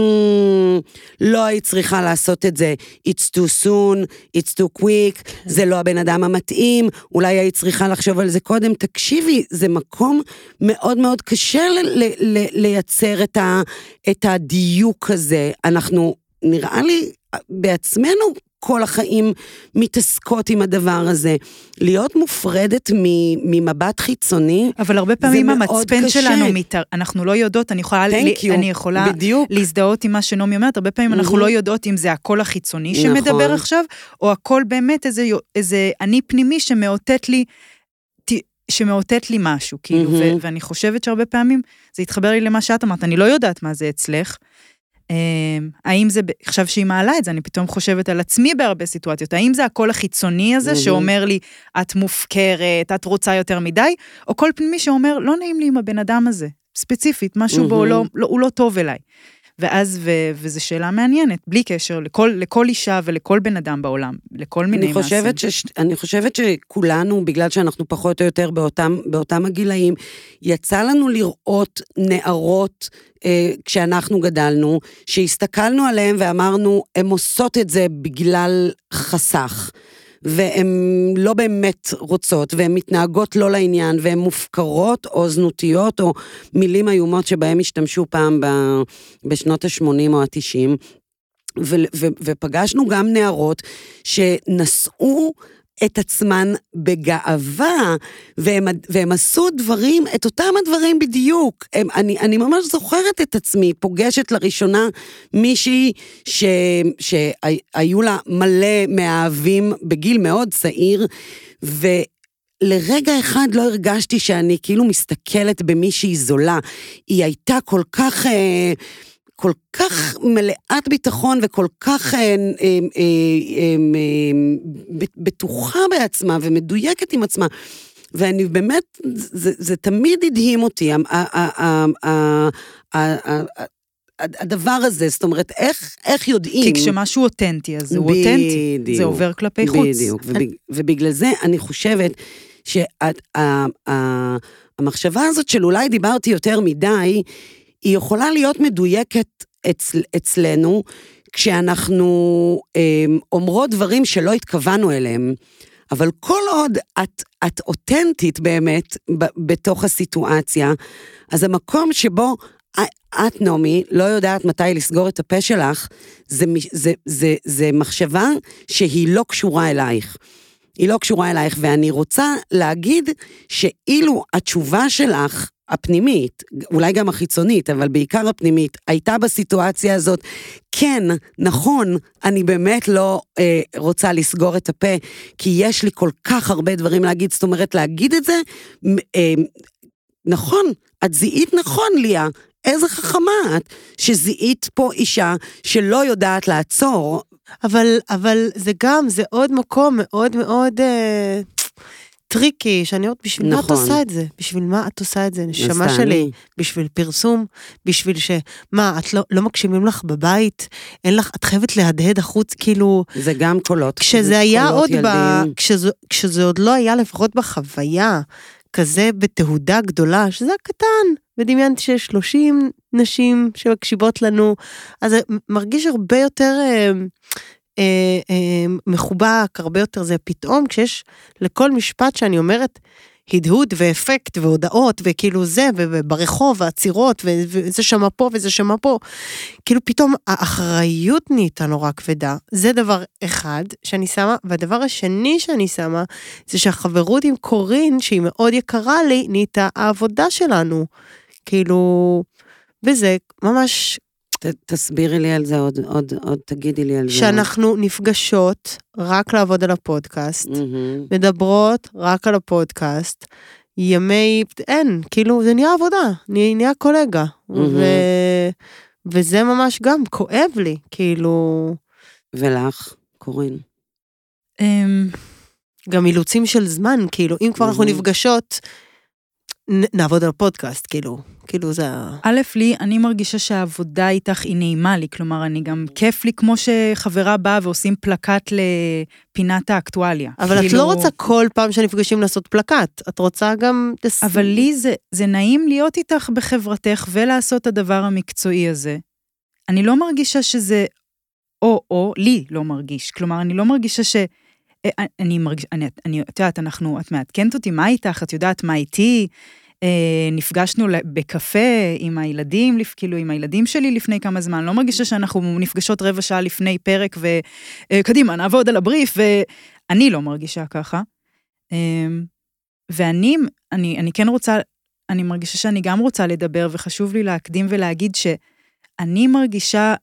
לא היית צריכה לעשות את זה, it's too soon, it's too quick, זה לא הבן אדם המתאים, אולי היית צריכה לחשוב על זה קודם. תקשיבי, זה מקום מאוד מאוד קשה ל- ל- ל- לייצר את, ה- את הדיוק הזה. אנחנו, נראה לי, בעצמנו כל החיים מתעסקות עם הדבר הזה. להיות מופרדת ממבט חיצוני, אבל הרבה פעמים המצפן שלנו, מת... אנחנו לא יודעות, אני יכולה, לי, אני יכולה בדיוק. להזדהות עם מה שנעמי אומרת, הרבה פעמים אנחנו לא יודעות אם זה הקול החיצוני שמדבר נכון. עכשיו, או הקול באמת איזה, איזה אני פנימי שמאותת לי שמאותת לי משהו, כאילו, mm-hmm. ואני חושבת שהרבה פעמים זה התחבר לי למה שאת אמרת, אני לא יודעת מה זה אצלך, האם זה, עכשיו שהיא מעלה את זה, אני פתאום חושבת על עצמי בהרבה סיטואציות, האם זה הקול החיצוני הזה שאומר לי, את מופקרת, את רוצה יותר מדי, או קול פנימי שאומר, לא נעים לי עם הבן אדם הזה, ספציפית, משהו בו לא, לא, הוא לא טוב אליי. ואז, ו, וזו שאלה מעניינת, בלי קשר לכל, לכל אישה ולכל בן אדם בעולם, לכל מיני אני חושבת מעשים. שש, אני חושבת שכולנו, בגלל שאנחנו פחות או יותר באותם, באותם הגילאים, יצא לנו לראות נערות אה, כשאנחנו גדלנו, שהסתכלנו עליהן ואמרנו, הן עושות את זה בגלל חסך. והן לא באמת רוצות, והן מתנהגות לא לעניין, והן מופקרות או זנותיות, או מילים איומות שבהן השתמשו פעם ב, בשנות ה-80 או ה-90. ופגשנו גם נערות שנשאו את עצמן בגאווה, והם, והם עשו דברים, את אותם הדברים בדיוק. הם, אני, אני ממש זוכרת את עצמי, פוגשת לראשונה מישהי שהיו לה מלא מאהבים בגיל מאוד צעיר, ו... לרגע אחד לא הרגשתי שאני כאילו מסתכלת במישהי זולה. היא הייתה כל כך... אה, כל כך מלאת ביטחון וכל כך אה, אה, אה, בטוחה בעצמה ומדויקת עם עצמה. ואני באמת, זה, זה תמיד הדהים אותי, הדבר הזה, זאת אומרת, איך, איך יודעים... כי כשמשהו אותנטי, אז הוא אותנטי. בדיוק. זה עובר כלפי חוץ. בדיוק, ובג, ובגלל זה אני חושבת שהמחשבה הזאת של אולי דיברתי יותר מדי, היא יכולה להיות מדויקת אצל, אצלנו, כשאנחנו אה, אומרות דברים שלא התכוונו אליהם. אבל כל עוד את, את אותנטית באמת ב, בתוך הסיטואציה, אז המקום שבו את, נעמי, לא יודעת מתי לסגור את הפה שלך, זה, זה, זה, זה, מחשבה שהיא לא קשורה אלייך. היא לא קשורה אלייך, ואני רוצה להגיד שאילו התשובה שלך הפנימית, אולי גם החיצונית, אבל בעיקר הפנימית, הייתה בסיטואציה הזאת, כן, נכון, אני באמת לא אה, רוצה לסגור את הפה, כי יש לי כל כך הרבה דברים להגיד, זאת אומרת, להגיד את זה, אה, נכון, את זיהית נכון, ליה, איזה חכמה את, שזיהית פה אישה שלא יודעת לעצור. אבל, אבל זה גם, זה עוד מקום מאוד מאוד... אה... tricky, שאני אומרת, בשביל נכון. מה את נכון. עושה את זה? בשביל מה את עושה את זה? נשמה שלי, בשביל פרסום, בשביל ש... מה, את לא, לא מקשיבים לך בבית? אין לך, את חייבת להדהד החוץ, כאילו... זה גם קולות. כשזה היה עוד ילדים. ב... כשזה, כשזה עוד לא היה לפחות בחוויה, כזה בתהודה גדולה, שזה קטן, ודמיינתי שיש 30 נשים שמקשיבות לנו, אז זה מרגיש הרבה יותר... אה, אה, מחובק, הרבה יותר זה פתאום כשיש לכל משפט שאני אומרת, הדהוד ואפקט והודעות וכאילו זה וברחוב ועצירות וזה שמה פה וזה שמה פה. כאילו פתאום האחריות נהייתה נורא כבדה. זה דבר אחד שאני שמה, והדבר השני שאני שמה זה שהחברות עם קורין שהיא מאוד יקרה לי נהייתה העבודה שלנו. כאילו, וזה ממש ת, תסבירי לי על זה עוד, עוד, עוד תגידי לי על זה. שאנחנו נפגשות רק לעבוד על הפודקאסט, mm-hmm. מדברות רק על הפודקאסט, ימי, אין, כאילו זה נהיה עבודה, נהיה, נהיה קולגה. Mm-hmm. ו, וזה ממש גם כואב לי, כאילו... ולך, קורין? Um, גם אילוצים של זמן, כאילו, אם כבר mm-hmm. אנחנו נפגשות, נעבוד על פודקאסט, כאילו, כאילו זה ה... א', לי, אני מרגישה שהעבודה איתך היא נעימה לי, כלומר, אני גם, כיף לי כמו שחברה באה ועושים פלקט לפינת האקטואליה. אבל כאילו... את לא רוצה כל פעם שנפגשים לעשות פלקט, את רוצה גם... אבל לי זה, זה נעים להיות איתך בחברתך ולעשות את הדבר המקצועי הזה. אני לא מרגישה שזה או-או, לי לא מרגיש. כלומר, אני לא מרגישה ש... אה, אני מרגיש, אני, אני, את יודעת, אנחנו, את מעדכנת אותי, מה איתך? את יודעת מה איתי? אה, נפגשנו בקפה עם הילדים, כאילו עם הילדים שלי לפני כמה זמן, לא מרגישה שאנחנו נפגשות רבע שעה לפני פרק וקדימה, אה, נעבוד על הבריף, ואני לא מרגישה ככה. אה, ואני אני, אני כן רוצה, אני מרגישה שאני גם רוצה לדבר, וחשוב לי להקדים ולהגיד שאני מרגישה,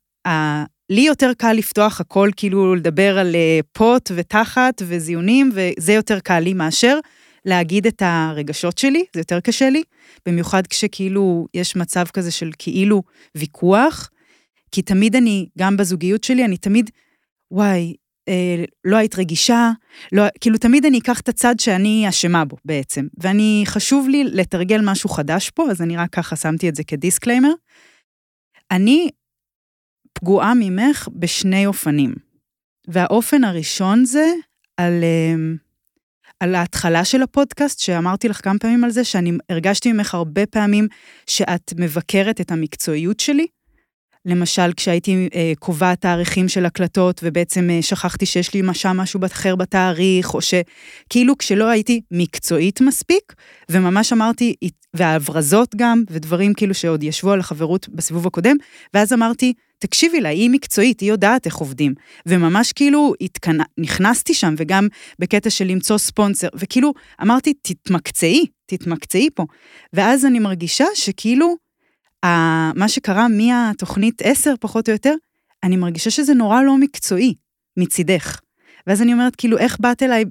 לי יותר קל לפתוח הכל, כאילו לדבר על אה, פוט ותחת וזיונים, וזה יותר קל לי מאשר להגיד את הרגשות שלי, זה יותר קשה לי, במיוחד כשכאילו יש מצב כזה של כאילו ויכוח, כי תמיד אני, גם בזוגיות שלי, אני תמיד, וואי, אה, לא היית רגישה, לא, כאילו תמיד אני אקח את הצד שאני אשמה בו בעצם, ואני, חשוב לי לתרגל משהו חדש פה, אז אני רק ככה שמתי את זה כדיסקליימר. אני פגועה ממך בשני אופנים. והאופן הראשון זה על, אמ, על ההתחלה של הפודקאסט, שאמרתי לך כמה פעמים על זה, שאני הרגשתי ממך הרבה פעמים שאת מבקרת את המקצועיות שלי. למשל, כשהייתי אה, קובעת תאריכים של הקלטות, ובעצם אה, שכחתי שיש לי שם משהו אחר בתאריך, או שכאילו כשלא הייתי מקצועית מספיק, וממש אמרתי, וההברזות גם, ודברים כאילו שעוד ישבו על החברות בסיבוב הקודם, ואז אמרתי, תקשיבי לה, היא מקצועית, היא יודעת איך עובדים. וממש כאילו התקנה, נכנסתי שם, וגם בקטע של למצוא ספונסר, וכאילו אמרתי, תתמקצעי, תתמקצעי פה. ואז אני מרגישה שכאילו, מה שקרה מהתוכנית 10 פחות או יותר, אני מרגישה שזה נורא לא מקצועי מצידך. ואז אני אומרת, כאילו, איך באת אליי,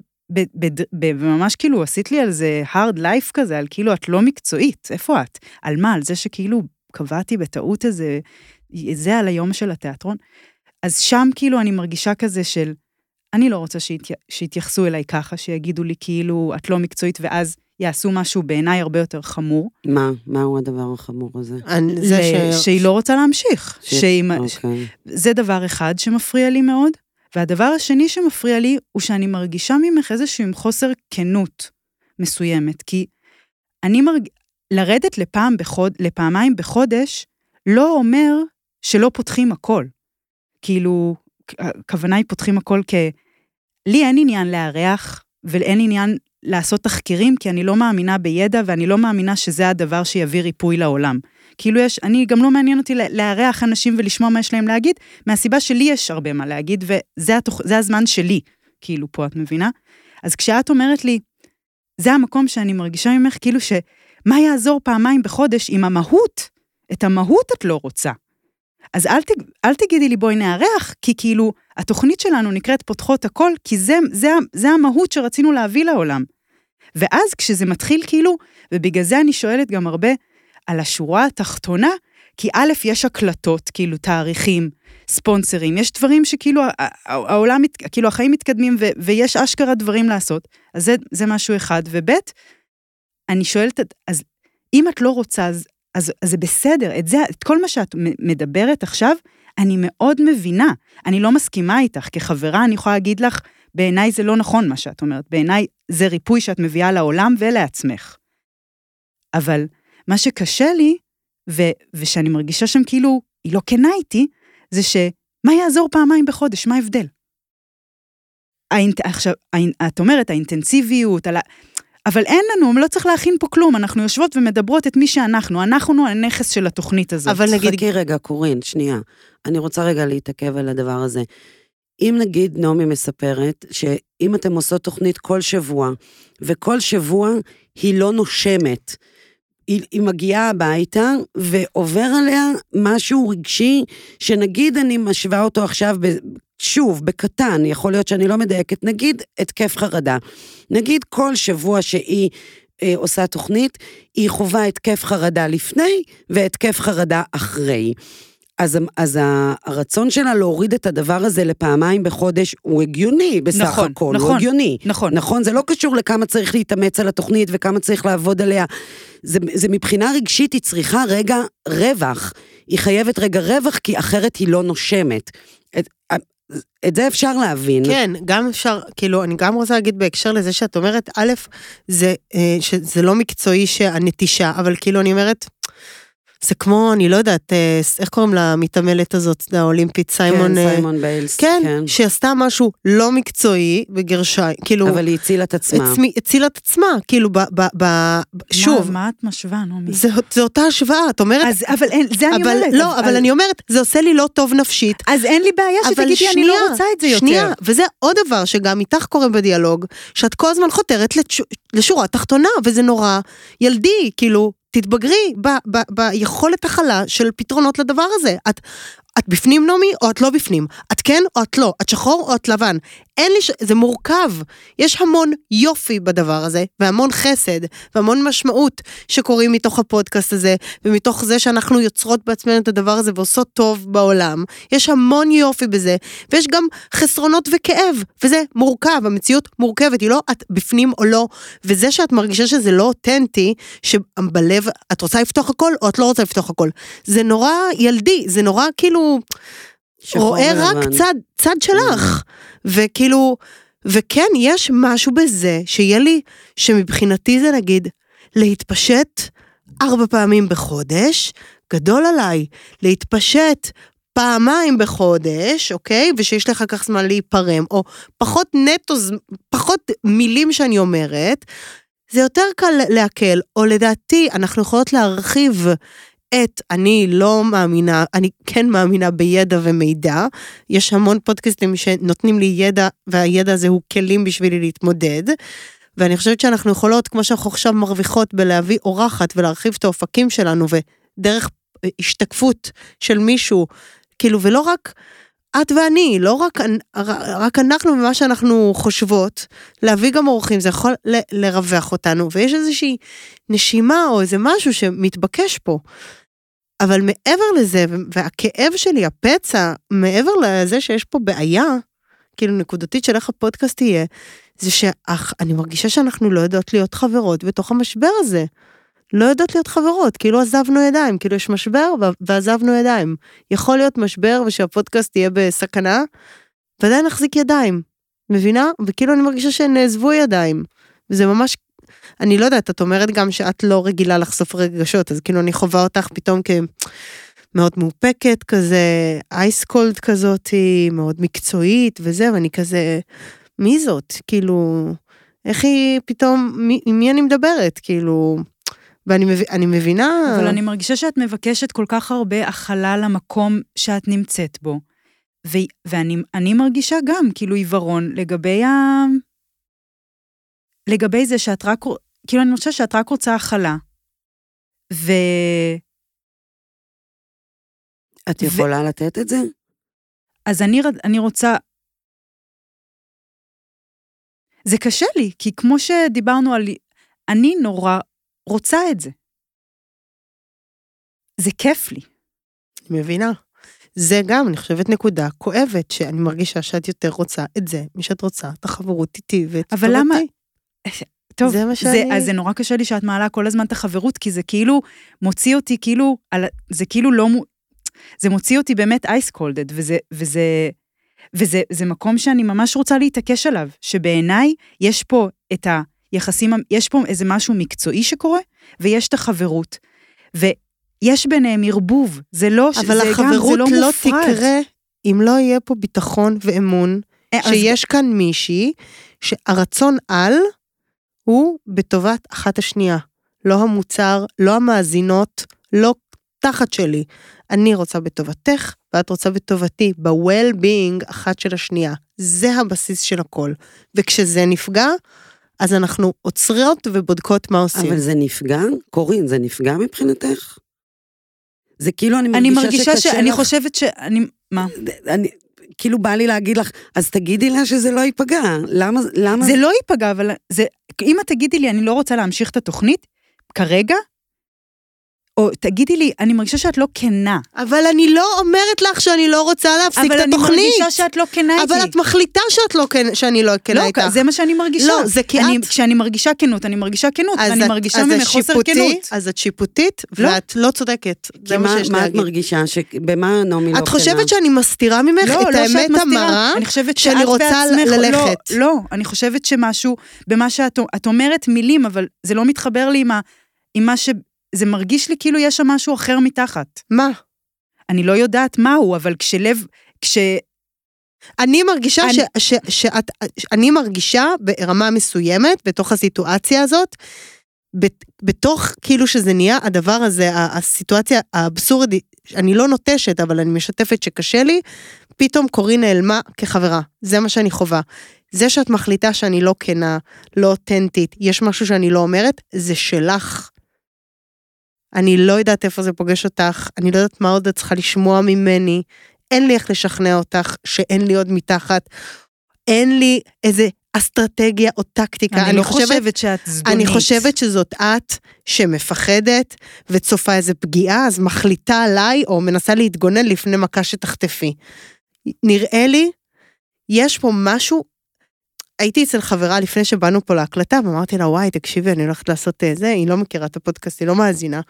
וממש כאילו עשית לי על זה hard life כזה, על כאילו את לא מקצועית, איפה את? על מה? על זה שכאילו קבעתי בטעות איזה זה על היום של התיאטרון. אז שם כאילו אני מרגישה כזה של, אני לא רוצה שהתי, שיתייחסו אליי ככה, שיגידו לי כאילו, את לא מקצועית, ואז יעשו משהו בעיניי הרבה יותר חמור. מה? מהו הדבר החמור הזה? אני- זה ל- ש... שהיא לא רוצה להמשיך. ש- שהיא... אוקיי. זה דבר אחד שמפריע לי מאוד, והדבר השני שמפריע לי הוא שאני מרגישה ממך איזשהו עם חוסר כנות מסוימת, כי אני מרג... לרדת לפעם בחוד... לפעמיים בחודש לא אומר שלא פותחים הכל. כאילו, הכוונה היא פותחים הכל כ... לי אין עניין לארח ואין עניין לעשות תחקירים, כי אני לא מאמינה בידע ואני לא מאמינה שזה הדבר שיביא ריפוי לעולם. כאילו יש, אני גם לא מעניין אותי לארח אנשים ולשמוע מה יש להם להגיד, מהסיבה שלי יש הרבה מה להגיד, וזה התוכ... זה הזמן שלי, כאילו פה, את מבינה? אז כשאת אומרת לי, זה המקום שאני מרגישה ממך, כאילו ש... מה יעזור פעמיים בחודש אם המהות, את המהות את לא רוצה. אז אל, ת, אל תגידי לי בואי נארח, כי כאילו, התוכנית שלנו נקראת פותחות הכל, כי זה, זה, זה המהות שרצינו להביא לעולם. ואז כשזה מתחיל כאילו, ובגלל זה אני שואלת גם הרבה על השורה התחתונה, כי א', יש הקלטות, כאילו תאריכים, ספונסרים, יש דברים שכאילו העולם, כאילו החיים מתקדמים ו, ויש אשכרה דברים לעשות, אז זה, זה משהו אחד. וב', אני שואלת, אז אם את לא רוצה, אז, אז, אז זה בסדר, את זה, את כל מה שאת מדברת עכשיו, אני מאוד מבינה. אני לא מסכימה איתך, כחברה אני יכולה להגיד לך, בעיניי זה לא נכון מה שאת אומרת, בעיניי זה ריפוי שאת מביאה לעולם ולעצמך. אבל מה שקשה לי, ו, ושאני מרגישה שם כאילו, היא לא כנה איתי, זה שמה יעזור פעמיים בחודש, מה ההבדל? האינט... עכשיו, האינ... את אומרת, האינטנסיביות, על ה... אבל אין לנו, לא צריך להכין פה כלום, אנחנו יושבות ומדברות את מי שאנחנו, אנחנו הנכס של התוכנית הזאת. אבל נגיד, חכי רגע, קורין, שנייה. אני רוצה רגע להתעכב על הדבר הזה. אם נגיד נעמי מספרת שאם אתם עושות תוכנית כל שבוע, וכל שבוע היא לא נושמת, היא, היא מגיעה הביתה ועובר עליה משהו רגשי, שנגיד אני משווה אותו עכשיו, שוב, בקטן, יכול להיות שאני לא מדייקת, נגיד התקף חרדה. נגיד כל שבוע שהיא אה, עושה תוכנית, היא חווה התקף חרדה לפני והתקף חרדה אחרי. אז, אז הרצון שלה להוריד את הדבר הזה לפעמיים בחודש הוא הגיוני בסך נכון, הכל, הוא נכון, הגיוני. נכון. נכון, זה לא קשור לכמה צריך להתאמץ על התוכנית וכמה צריך לעבוד עליה. זה, זה מבחינה רגשית, היא צריכה רגע רווח. היא חייבת רגע רווח, כי אחרת היא לא נושמת. את, זה אפשר להבין. כן, גם אפשר, כאילו, אני גם רוצה להגיד בהקשר לזה שאת אומרת, א', זה, אה, שזה לא מקצועי שהנטישה, אבל כאילו, אני אומרת, זה כמו, אני לא יודעת, אה, איך קוראים למתעמלת הזאת, האולימפית, סיימון... כן, סיימון ביילס. כן, כן. שעשתה משהו לא מקצועי, בגרשיים, כאילו, אבל היא הצילה את עצמה. עצמי, הצילה את עצמה, כאילו, ב, ב, ב, שוב, מה, מה את משווה, נעמי? זה, זה אותה השוואה, את אומרת, אז, אבל אין, זה אני אבל אומרת. לא, אבל אני אומרת, זה עושה לי לא טוב נפשית, אז אין לי בעיה אבל שתגידי, אני לא רוצה את זה יותר. שנייה, וזה עוד דבר שגם איתך קורה בדיאלוג, שאת כל הזמן חותרת לש, לשורה התחתונה, וזה נורא ילדי, כאילו, תתבגרי ב, ב, ביכולת הכלה של פתרונות לדבר הזה. את, את בפנים נעמי או את לא בפנים? את כן או את לא? את שחור או את לבן? אין לי, ש... זה מורכב. יש המון יופי בדבר הזה, והמון חסד, והמון משמעות שקורים מתוך הפודקאסט הזה, ומתוך זה שאנחנו יוצרות בעצמנו את הדבר הזה ועושות טוב בעולם. יש המון יופי בזה, ויש גם חסרונות וכאב, וזה מורכב, המציאות מורכבת, היא לא את בפנים או לא, וזה שאת מרגישה שזה לא אותנטי, שבלב את רוצה לפתוח הכל או את לא רוצה לפתוח הכל. זה נורא ילדי, זה נורא כאילו... רואה רק ולבן. צד, צד שלך. וכאילו, וכן, יש משהו בזה שיהיה לי, שמבחינתי זה נגיד, להתפשט ארבע פעמים בחודש, גדול עליי. להתפשט פעמיים בחודש, אוקיי? ושיש לך כך זמן להיפרם, או פחות נטו, פחות מילים שאני אומרת, זה יותר קל לעכל, או לדעתי, אנחנו יכולות להרחיב את אני לא מאמינה, אני כן מאמינה בידע ומידע. יש המון פודקאסטים שנותנים לי ידע, והידע הזה הוא כלים בשבילי להתמודד. ואני חושבת שאנחנו יכולות, כמו שאנחנו עכשיו מרוויחות בלהביא אורחת ולהרחיב את האופקים שלנו, ודרך השתקפות של מישהו, כאילו, ולא רק את ואני, לא רק, רק אנחנו ומה שאנחנו חושבות, להביא גם אורחים, זה יכול ל- לרווח אותנו, ויש איזושהי נשימה או איזה משהו שמתבקש פה. אבל מעבר לזה, והכאב שלי, הפצע, מעבר לזה שיש פה בעיה, כאילו נקודתית של איך הפודקאסט יהיה, זה שאני מרגישה שאנחנו לא יודעות להיות חברות בתוך המשבר הזה. לא יודעות להיות חברות, כאילו עזבנו ידיים, כאילו יש משבר ועזבנו ידיים. יכול להיות משבר ושהפודקאסט יהיה בסכנה, ועדיין נחזיק ידיים, מבינה? וכאילו אני מרגישה שנעזבו ידיים. וזה ממש, אני לא יודעת, את אומרת גם שאת לא רגילה לחשוף רגשות, אז כאילו אני חווה אותך פתאום כמאוד מאופקת כזה, אייסקולד כזאתי, מאוד מקצועית וזה, ואני כזה, מי זאת? כאילו, איך היא פתאום, מי, עם מי אני מדברת? כאילו, ואני מב, אני מבינה... אבל אני מרגישה שאת מבקשת כל כך הרבה הכלה למקום שאת נמצאת בו. ו, ואני אני מרגישה גם כאילו עיוורון לגבי ה... לגבי זה שאת רק... כאילו, אני חושבת שאת רק רוצה הכלה. ו... את יכולה לתת את זה? אז אני, אני רוצה... זה קשה לי, כי כמו שדיברנו על... אני נורא רוצה את זה. זה כיף לי. מבינה. זה גם, אני חושבת, נקודה כואבת, שאני מרגישה שאת יותר רוצה את זה, משאת רוצה את החברות איתי ואת אבל למה-. טוב, זה מה שאני- אז זה נורא קשה לי שאת מעלה כל הזמן את החברות, כי זה כאילו מוציא אותי כאילו, על, זה כאילו לא, זה מוציא אותי באמת אייס קולדד, וזה, וזה, וזה זה מקום שאני ממש רוצה להתעקש עליו, שבעיניי יש פה את היחסים, יש פה איזה משהו מקצועי שקורה, ויש את החברות. ויש ביניהם ערבוב, זה לא, אבל זה גם, החברות זה לא, לא מופרד. תקרה אם לא יהיה פה ביטחון ואמון, אה, אז- שיש כאן מישהי שהרצון על הוא בטובת אחת השנייה. לא המוצר, לא המאזינות, לא תחת שלי. אני רוצה בטובתך, ואת רוצה בטובתי, ב-well-being אחת של השנייה. זה הבסיס של הכל. וכשזה נפגע, אז אנחנו עוצרות ובודקות מה עושים. אבל זה נפגע? קורין, זה נפגע מבחינתך? זה כאילו אני אני מרגישה מרגישה שקשה שאני לך. חושבת שאני, מה? אני, כאילו בא לי להגיד לך, אז תגידי לה שזה לא ייפגע. למה, למה... זה לא ייפגע, אבל זה, אם את תגידי לי, אני לא רוצה להמשיך את התוכנית, כרגע, או תגידי לי, אני מרגישה שאת לא כנה. אבל אני לא אומרת לך שאני לא רוצה להפסיק את אבל אני התוכנית. מרגישה שאת לא כנה איתי. אבל את מחליטה שאת לא כן, שאני לא כנה לא, איתך. זה מה שאני מרגישה. לא, זה כי אני, את- כשאני מרגישה כנות, אני מרגישה כנות, אז ואני את- מרגישה אז ממך את חוסר כנות. אז את שיפוטית, לא. ואת לא צודקת. זה מה מה, שיש מה את להגיד. מרגישה? ש... במה נעמי לא את חושבת שאני מסתירה ממך לא, את לא האמת מסתירה. המרה? אני חושבת שאני שאת רוצה בעצמך, ללכת. לא, לא, אני חושבת שמשהו, במה שאת את אומרת מילים, אבל זה לא מתחבר לי עם, ה, עם מה ש... זה מרגיש לי כאילו יש שם משהו אחר מתחת. מה? אני לא יודעת מהו, אבל כשלב, כש... אני מרגישה אני- ש, ש, שאת, אני מרגישה ברמה מסוימת, בתוך הסיטואציה הזאת, בת- בתוך כאילו שזה נהיה הדבר הזה, הסיטואציה האבסורדית, אני לא נוטשת, אבל אני משתפת שקשה לי, פתאום קורין נעלמה כחברה. זה מה שאני חווה. זה שאת מחליטה שאני לא כנה, לא אותנטית, יש משהו שאני לא אומרת, זה שלך. אני לא יודעת איפה זה פוגש אותך, אני לא יודעת מה עוד את צריכה לשמוע ממני, אין לי איך לשכנע אותך שאין לי עוד מתחת, אין לי איזה אסטרטגיה או טקטיקה. אני לא חושבת שאת זדונית. אני חושבת שזאת את שמפחדת וצופה איזה פגיעה, אז מחליטה עליי או מנסה להתגונן לפני מכה שתחטפי. נראה לי, יש פה משהו, הייתי אצל חברה לפני שבאנו פה להקלטה, ואמרתי לה, וואי, תקשיבי, אני הולכת לעשות אה, זה, היא לא מכירה את הפודקאסט, היא לא מאזינה.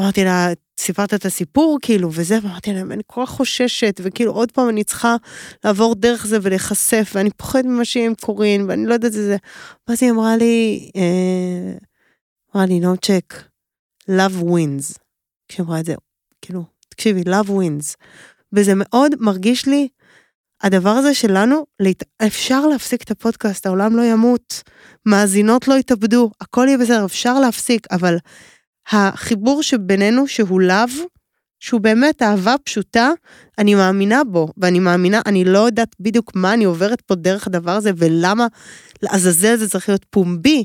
אמרתי לה, סיפרת את הסיפור, כאילו, וזה, ואמרתי לה, אני כל כך חוששת, וכאילו, עוד פעם אני צריכה לעבור דרך זה ולהיחשף, ואני פוחדת ממה שיהיה עם קורין, ואני לא יודעת איזה... ואז היא אמרה לי, אה, אמרה לי, no check, love wins. כשהיא אמרה את זה, כאילו, תקשיבי, love wins. וזה מאוד מרגיש לי, הדבר הזה שלנו, להת... אפשר להפסיק את הפודקאסט, העולם לא ימות, מאזינות לא יתאבדו, הכל יהיה בסדר, אפשר להפסיק, אבל החיבור שבינינו, שהוא לאו, שהוא באמת אהבה פשוטה, אני מאמינה בו, ואני מאמינה, אני לא יודעת בדיוק מה אני עוברת פה דרך הדבר הזה, ולמה לעזאזל זה צריך להיות פומבי,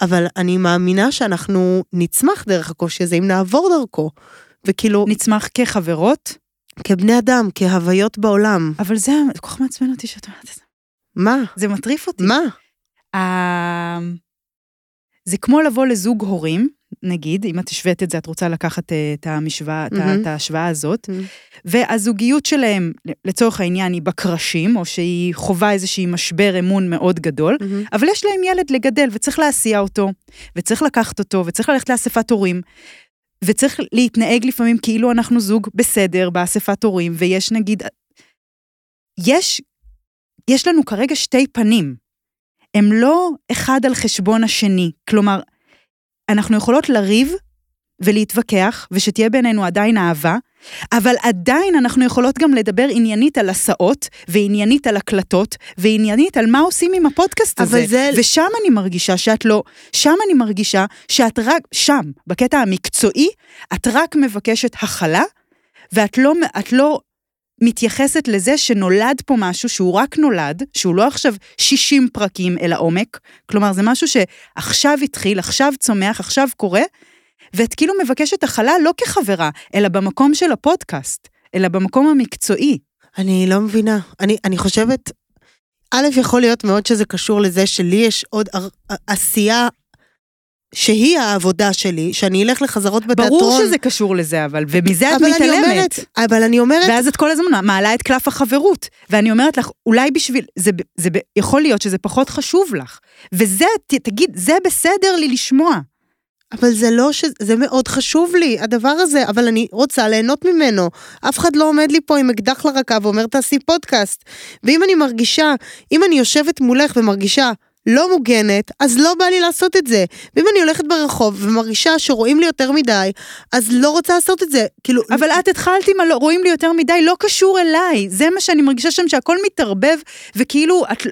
אבל אני מאמינה שאנחנו נצמח דרך הקושי הזה, אם נעבור דרכו. וכאילו, נצמח כחברות, כבני אדם, כהוויות בעולם. אבל זה כל כך מעצבן אותי שאת אומרת את זה. מה? זה מטריף אותי. מה? ה- זה כמו לבוא לזוג הורים, נגיד, אם את השווית את זה, את רוצה לקחת אה, את המשוואה, מהמם. את ההשוואה הזאת, מהמם. והזוגיות שלהם, לצורך העניין, היא בקרשים, או שהיא חווה איזושהי משבר אמון מאוד גדול, מהמם. אבל יש להם ילד לגדל, וצריך להסיע אותו, וצריך לקחת אותו, וצריך ללכת לאספת הורים, וצריך להתנהג לפעמים כאילו אנחנו זוג בסדר באספת הורים, ויש נגיד... יש, יש לנו כרגע שתי פנים. הם לא אחד על חשבון השני. כלומר, אנחנו יכולות לריב ולהתווכח, ושתהיה בינינו עדיין אהבה, אבל עדיין אנחנו יכולות גם לדבר עניינית על הסעות, ועניינית על הקלטות, ועניינית על מה עושים עם הפודקאסט הזה. זה- ושם אני מרגישה שאת לא, שם אני מרגישה שאת רק, שם, בקטע המקצועי, את רק מבקשת הכלה, ואת לא, את לא מתייחסת לזה שנולד פה משהו שהוא רק נולד, שהוא לא עכשיו 60 פרקים אל העומק, כלומר זה משהו שעכשיו התחיל, עכשיו צומח, עכשיו קורה, ואת כאילו מבקשת הכלה לא כחברה, אלא במקום של הפודקאסט, אלא במקום המקצועי. אני לא מבינה. אני, אני חושבת, א', יכול להיות מאוד שזה קשור לזה שלי יש עוד עשייה שהיא העבודה שלי, שאני אלך לחזרות בתיאטרון. ברור שזה קשור לזה, אבל, ומזה את אבל אני מתעלמת. אומרת, אבל אני אומרת, ואז את כל הזמן מעלה את קלף החברות. ואני אומרת לך, אולי בשביל, זה, זה, יכול להיות שזה פחות חשוב לך. וזה, ת, תגיד, זה בסדר לי לשמוע. אבל זה לא ש... זה מאוד חשוב לי, הדבר הזה, אבל אני רוצה ליהנות ממנו. אף אחד לא עומד לי פה עם אקדח לרקה ואומר תעשי פודקאסט. ואם אני מרגישה, אם אני יושבת מולך ומרגישה לא מוגנת, אז לא בא לי לעשות את זה. ואם אני הולכת ברחוב ומרגישה שרואים לי יותר מדי, אז לא רוצה לעשות את זה. כאילו... אבל את התחלת עם הלא, רואים לי יותר מדי, לא קשור אליי. זה מה שאני מרגישה שם, שהכל מתערבב, וכאילו, את,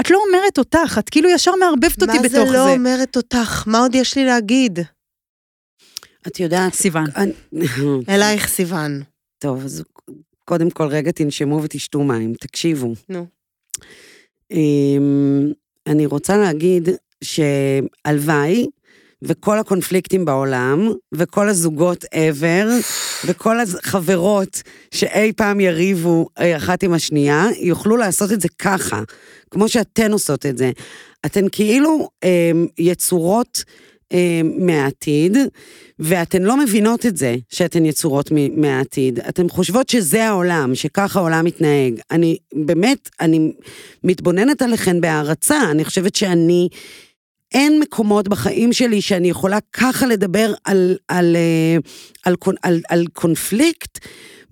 את לא אומרת אותך, את כאילו ישר מערבבת אותי מה בתוך זה זה. לא אומרת אותך? מה עוד יש לי להגיד? את יודעת... סיוון. אני- אלייך סיוון. טוב, אז קודם כל רגע תנשמו ותשתו מים, תקשיבו. נו. אמ, אני רוצה להגיד שהלוואי, וכל הקונפליקטים בעולם, וכל הזוגות ever, וכל החברות שאי פעם יריבו אה, אחת עם השנייה, יוכלו לעשות את זה ככה, כמו שאתן עושות את זה. אתן כאילו אמ, יצורות אמ, מהעתיד, ואתן לא מבינות את זה, שאתן יצורות מ- מהעתיד. אתן חושבות שזה העולם, שככה העולם מתנהג. אני, באמת, אני מתבוננת עליכן בהערצה, אני חושבת שאני... אין מקומות בחיים שלי שאני יכולה ככה לדבר על, על, אה, על, על, על, על קונפליקט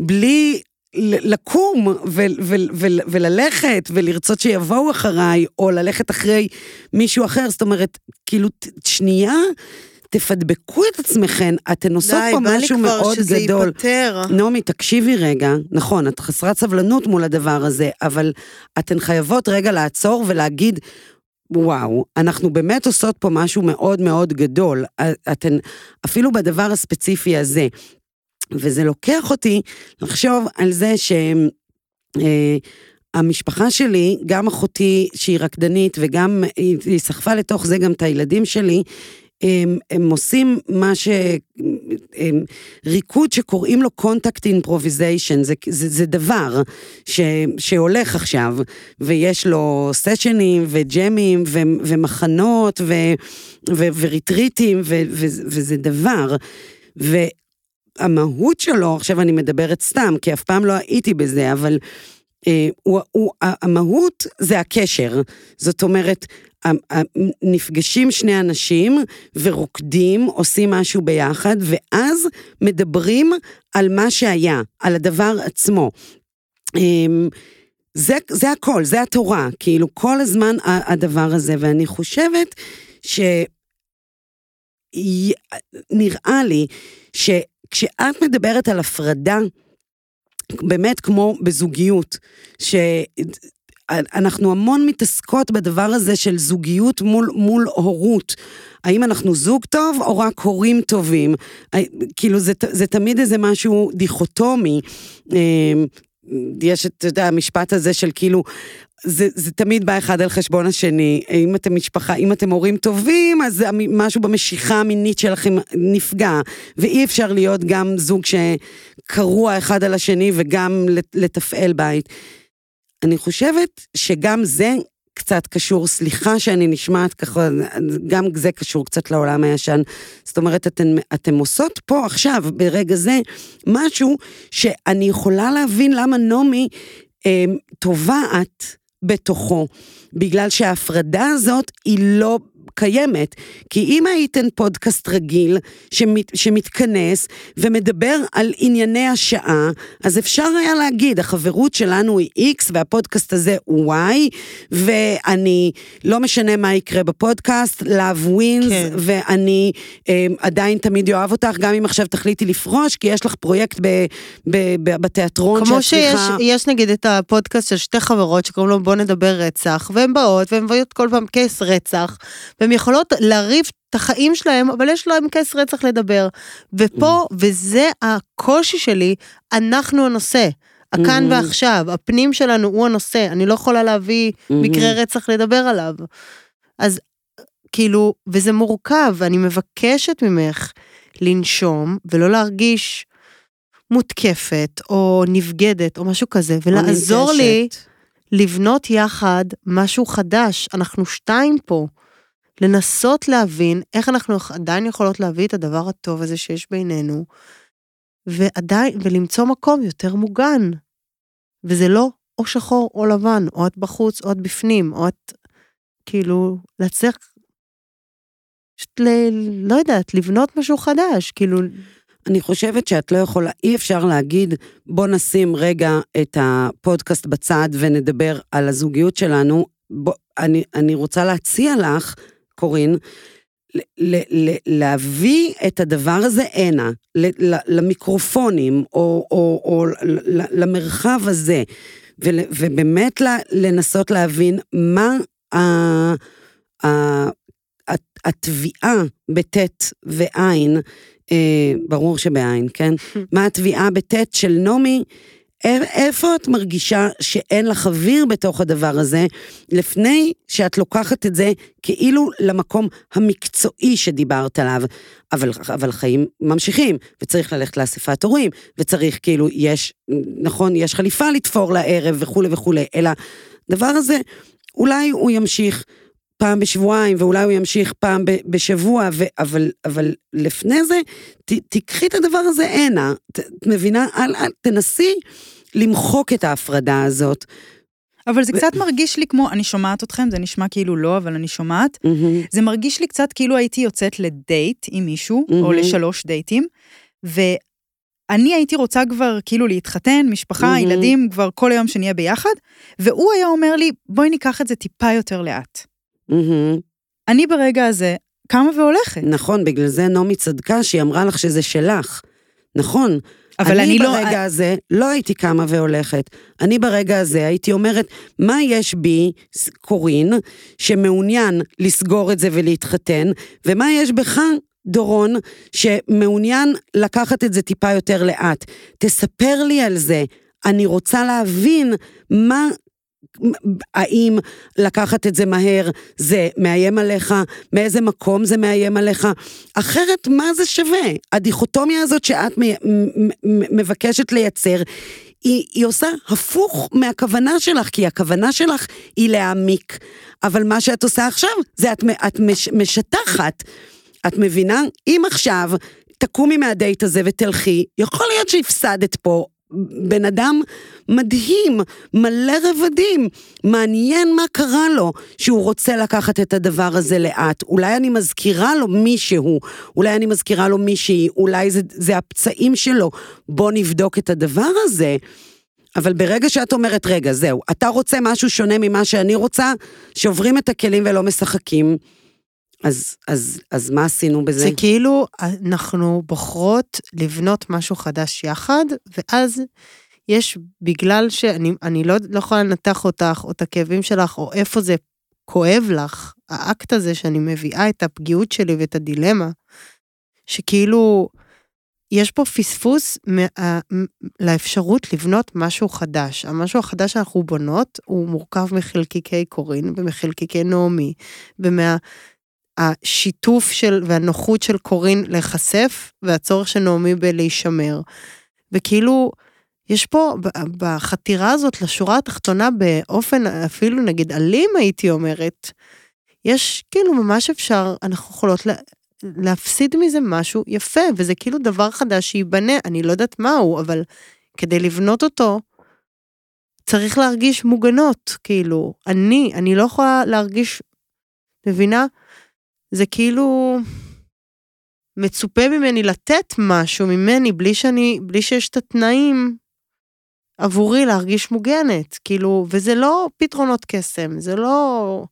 בלי לקום ו- ו- ו- וללכת ולרצות שיבואו אחריי, או ללכת אחרי מישהו אחר, זאת אומרת, כאילו, שנייה, תפדבקו את עצמכן, אתן עושות די, פה בא לי משהו כבר מאוד שזה גדול. ייפתר. נעמי, תקשיבי רגע, נכון, את חסרת סבלנות מול הדבר הזה, אבל אתן חייבות רגע לעצור ולהגיד, וואו, אנחנו באמת עושות פה משהו מאוד מאוד גדול. אתן, אפילו בדבר הספציפי הזה. וזה לוקח אותי לחשוב על זה שהם... אה, המשפחה שלי, גם אחותי שהיא רקדנית וגם היא, סחפה לתוך זה גם את הילדים שלי, הם, הם עושים מה ש... הם, ריקוד שקוראים לו contact improvisation, זה, זה, זה דבר ש, שהולך עכשיו, ויש לו סשנים וג'מים ו, ומחנות ו, ו, וריטריטים, ו, ו, וזה דבר. והמהות שלו, עכשיו אני מדברת סתם, כי אף פעם לא הייתי בזה, אבל... אה, הוא, הוא, המהות זה הקשר, זאת אומרת, נפגשים שני אנשים ורוקדים, עושים משהו ביחד, ואז מדברים על מה שהיה, על הדבר עצמו. זה, זה הכל, זה התורה, כאילו כל הזמן הדבר הזה, ואני חושבת שנראה לי שכשאת מדברת על הפרדה, באמת כמו בזוגיות, שאנחנו המון מתעסקות בדבר הזה של זוגיות מול, מול הורות. האם אנחנו זוג טוב או רק הורים טובים? כאילו זה, זה תמיד איזה משהו דיכוטומי. יש את, המשפט הזה של כאילו, זה, זה תמיד בא אחד על חשבון השני. אם אתם משפחה, אם אתם הורים טובים, אז משהו במשיכה המינית שלכם נפגע. ואי אפשר להיות גם זוג שקרוע אחד על השני וגם לתפעל בית. אני חושבת שגם זה קצת קשור, סליחה שאני נשמעת ככה, גם זה קשור קצת לעולם הישן. זאת אומרת, אתן, אתן עושות פה עכשיו, ברגע זה, משהו שאני יכולה להבין למה נעמי אה, טובעת בתוכו, בגלל שההפרדה הזאת היא לא קיימת. כי אם הייתן פודקאסט רגיל שמת, שמתכנס ומדבר על ענייני השעה, אז אפשר היה להגיד, החברות שלנו היא X והפודקאסט הזה הוא Y, ואני, לא משנה מה יקרה בפודקאסט, Love wins, כן. ואני אה, עדיין תמיד אוהב אותך, גם אם עכשיו תחליטי לפרוש, כי יש לך פרויקט ב, ב, ב, בתיאטרון כמו שיש יש נגיד את הפודקאסט של שתי חברות שקוראים לו בוא נדבר רצח, והן באות והן מביאות כל פעם קייס רצח, והן יכולות לריב את החיים שלהם, אבל יש להם כס רצח לדבר. ופה, mm. וזה הקושי שלי, אנחנו הנושא. הכאן mm-hmm. ועכשיו, הפנים שלנו הוא הנושא, אני לא יכולה להביא mm-hmm. מקרה רצח לדבר עליו. אז כאילו, וזה מורכב, ואני מבקשת ממך לנשום ולא להרגיש מותקפת או נבגדת או משהו כזה, ולעזור לי לבנות יחד משהו חדש. אנחנו שתיים פה. לנסות להבין איך אנחנו עדיין יכולות להביא את הדבר הטוב הזה שיש בינינו, ועדיין, ולמצוא מקום יותר מוגן. וזה לא או שחור או לבן, או את בחוץ או את בפנים, או את כאילו להצליח, פשוט ל... לא יודעת, לבנות משהו חדש, כאילו... אני חושבת שאת לא יכולה, אי אפשר להגיד, בוא נשים רגע את הפודקאסט בצד ונדבר על הזוגיות שלנו. בוא, אני, אני רוצה להציע לך קורין, להביא את הדבר הזה הנה, למיקרופונים, או, או, או למרחב הזה, ובאמת לנסות להבין מה התביעה בטית ועין, אה, ברור שבעין, כן? מה התביעה בטית של נעמי, איפה את מרגישה שאין לך אוויר בתוך הדבר הזה, לפני שאת לוקחת את זה כאילו למקום המקצועי שדיברת עליו, אבל, אבל חיים ממשיכים, וצריך ללכת לאספת הורים, וצריך כאילו, יש, נכון, יש חליפה לתפור לערב וכולי וכולי, אלא דבר הזה, אולי הוא ימשיך פעם בשבועיים, ואולי הוא ימשיך פעם בשבוע, ו, אבל, אבל לפני זה, ת, תיקחי את הדבר הזה הנה, את מבינה? אל, אל, תנסי למחוק את ההפרדה הזאת. אבל זה ו... קצת מרגיש לי כמו, אני שומעת אתכם, זה נשמע כאילו לא, אבל אני שומעת. Mm-hmm. זה מרגיש לי קצת כאילו הייתי יוצאת לדייט עם מישהו, mm-hmm. או לשלוש דייטים, ואני הייתי רוצה כבר כאילו להתחתן, משפחה, mm-hmm. ילדים, כבר כל היום שנהיה ביחד, והוא היה אומר לי, בואי ניקח את זה טיפה יותר לאט. Mm-hmm. אני ברגע הזה קמה והולכת. נכון, בגלל זה נעמי צדקה שהיא אמרה לך שזה שלך. נכון. אבל אני, אני לא... אני ברגע הזה לא הייתי קמה והולכת. אני ברגע הזה הייתי אומרת, מה יש בי, קורין, שמעוניין לסגור את זה ולהתחתן, ומה יש בך, דורון, שמעוניין לקחת את זה טיפה יותר לאט. תספר לי על זה. אני רוצה להבין מה האם לקחת את זה מהר זה מאיים עליך, מאיזה מקום זה מאיים עליך, אחרת מה זה שווה? הדיכוטומיה הזאת שאת מבקשת לייצר, היא, היא עושה הפוך מהכוונה שלך, כי הכוונה שלך היא להעמיק, אבל מה שאת עושה עכשיו זה את, את מש, משטחת. את מבינה? אם עכשיו תקומי מהדייט הזה ותלכי, יכול להיות שהפסדת פה בן אדם מדהים, מלא רבדים, מעניין מה קרה לו שהוא רוצה לקחת את הדבר הזה לאט. אולי אני מזכירה לו מישהו, אולי אני מזכירה לו מישהי, אולי זה, זה הפצעים שלו. בוא נבדוק את הדבר הזה. אבל ברגע שאת אומרת, רגע, זהו, אתה רוצה משהו שונה ממה שאני רוצה, שוברים את הכלים ולא משחקים. אז, אז, אז מה עשינו בזה? זה כאילו אנחנו בוחרות לבנות משהו חדש יחד, ואז יש, בגלל שאני לא, לא יכולה לנתח אותך, או את הכאבים שלך, או איפה זה כואב לך, האקט הזה שאני מביאה את הפגיעות שלי ואת הדילמה, שכאילו, יש פה פספוס מה, לאפשרות לבנות משהו חדש. המשהו החדש שאנחנו בונות הוא מורכב מחלקיקי קורין ומחלקיקי נעמי, ומה... השיתוף של והנוחות של קורין להיחשף והצורך של נעמי בלהישמר. וכאילו, יש פה, בחתירה הזאת לשורה התחתונה באופן אפילו נגיד אלים, הייתי אומרת, יש כאילו ממש אפשר, אנחנו יכולות לה, להפסיד מזה משהו יפה, וזה כאילו דבר חדש שייבנה, אני לא יודעת מהו, אבל כדי לבנות אותו, צריך להרגיש מוגנות, כאילו, אני, אני לא יכולה להרגיש, מבינה? זה כאילו מצופה ממני לתת משהו ממני בלי שאני, בלי שיש את התנאים עבורי להרגיש מוגנת, כאילו, וזה לא פתרונות קסם, זה לא...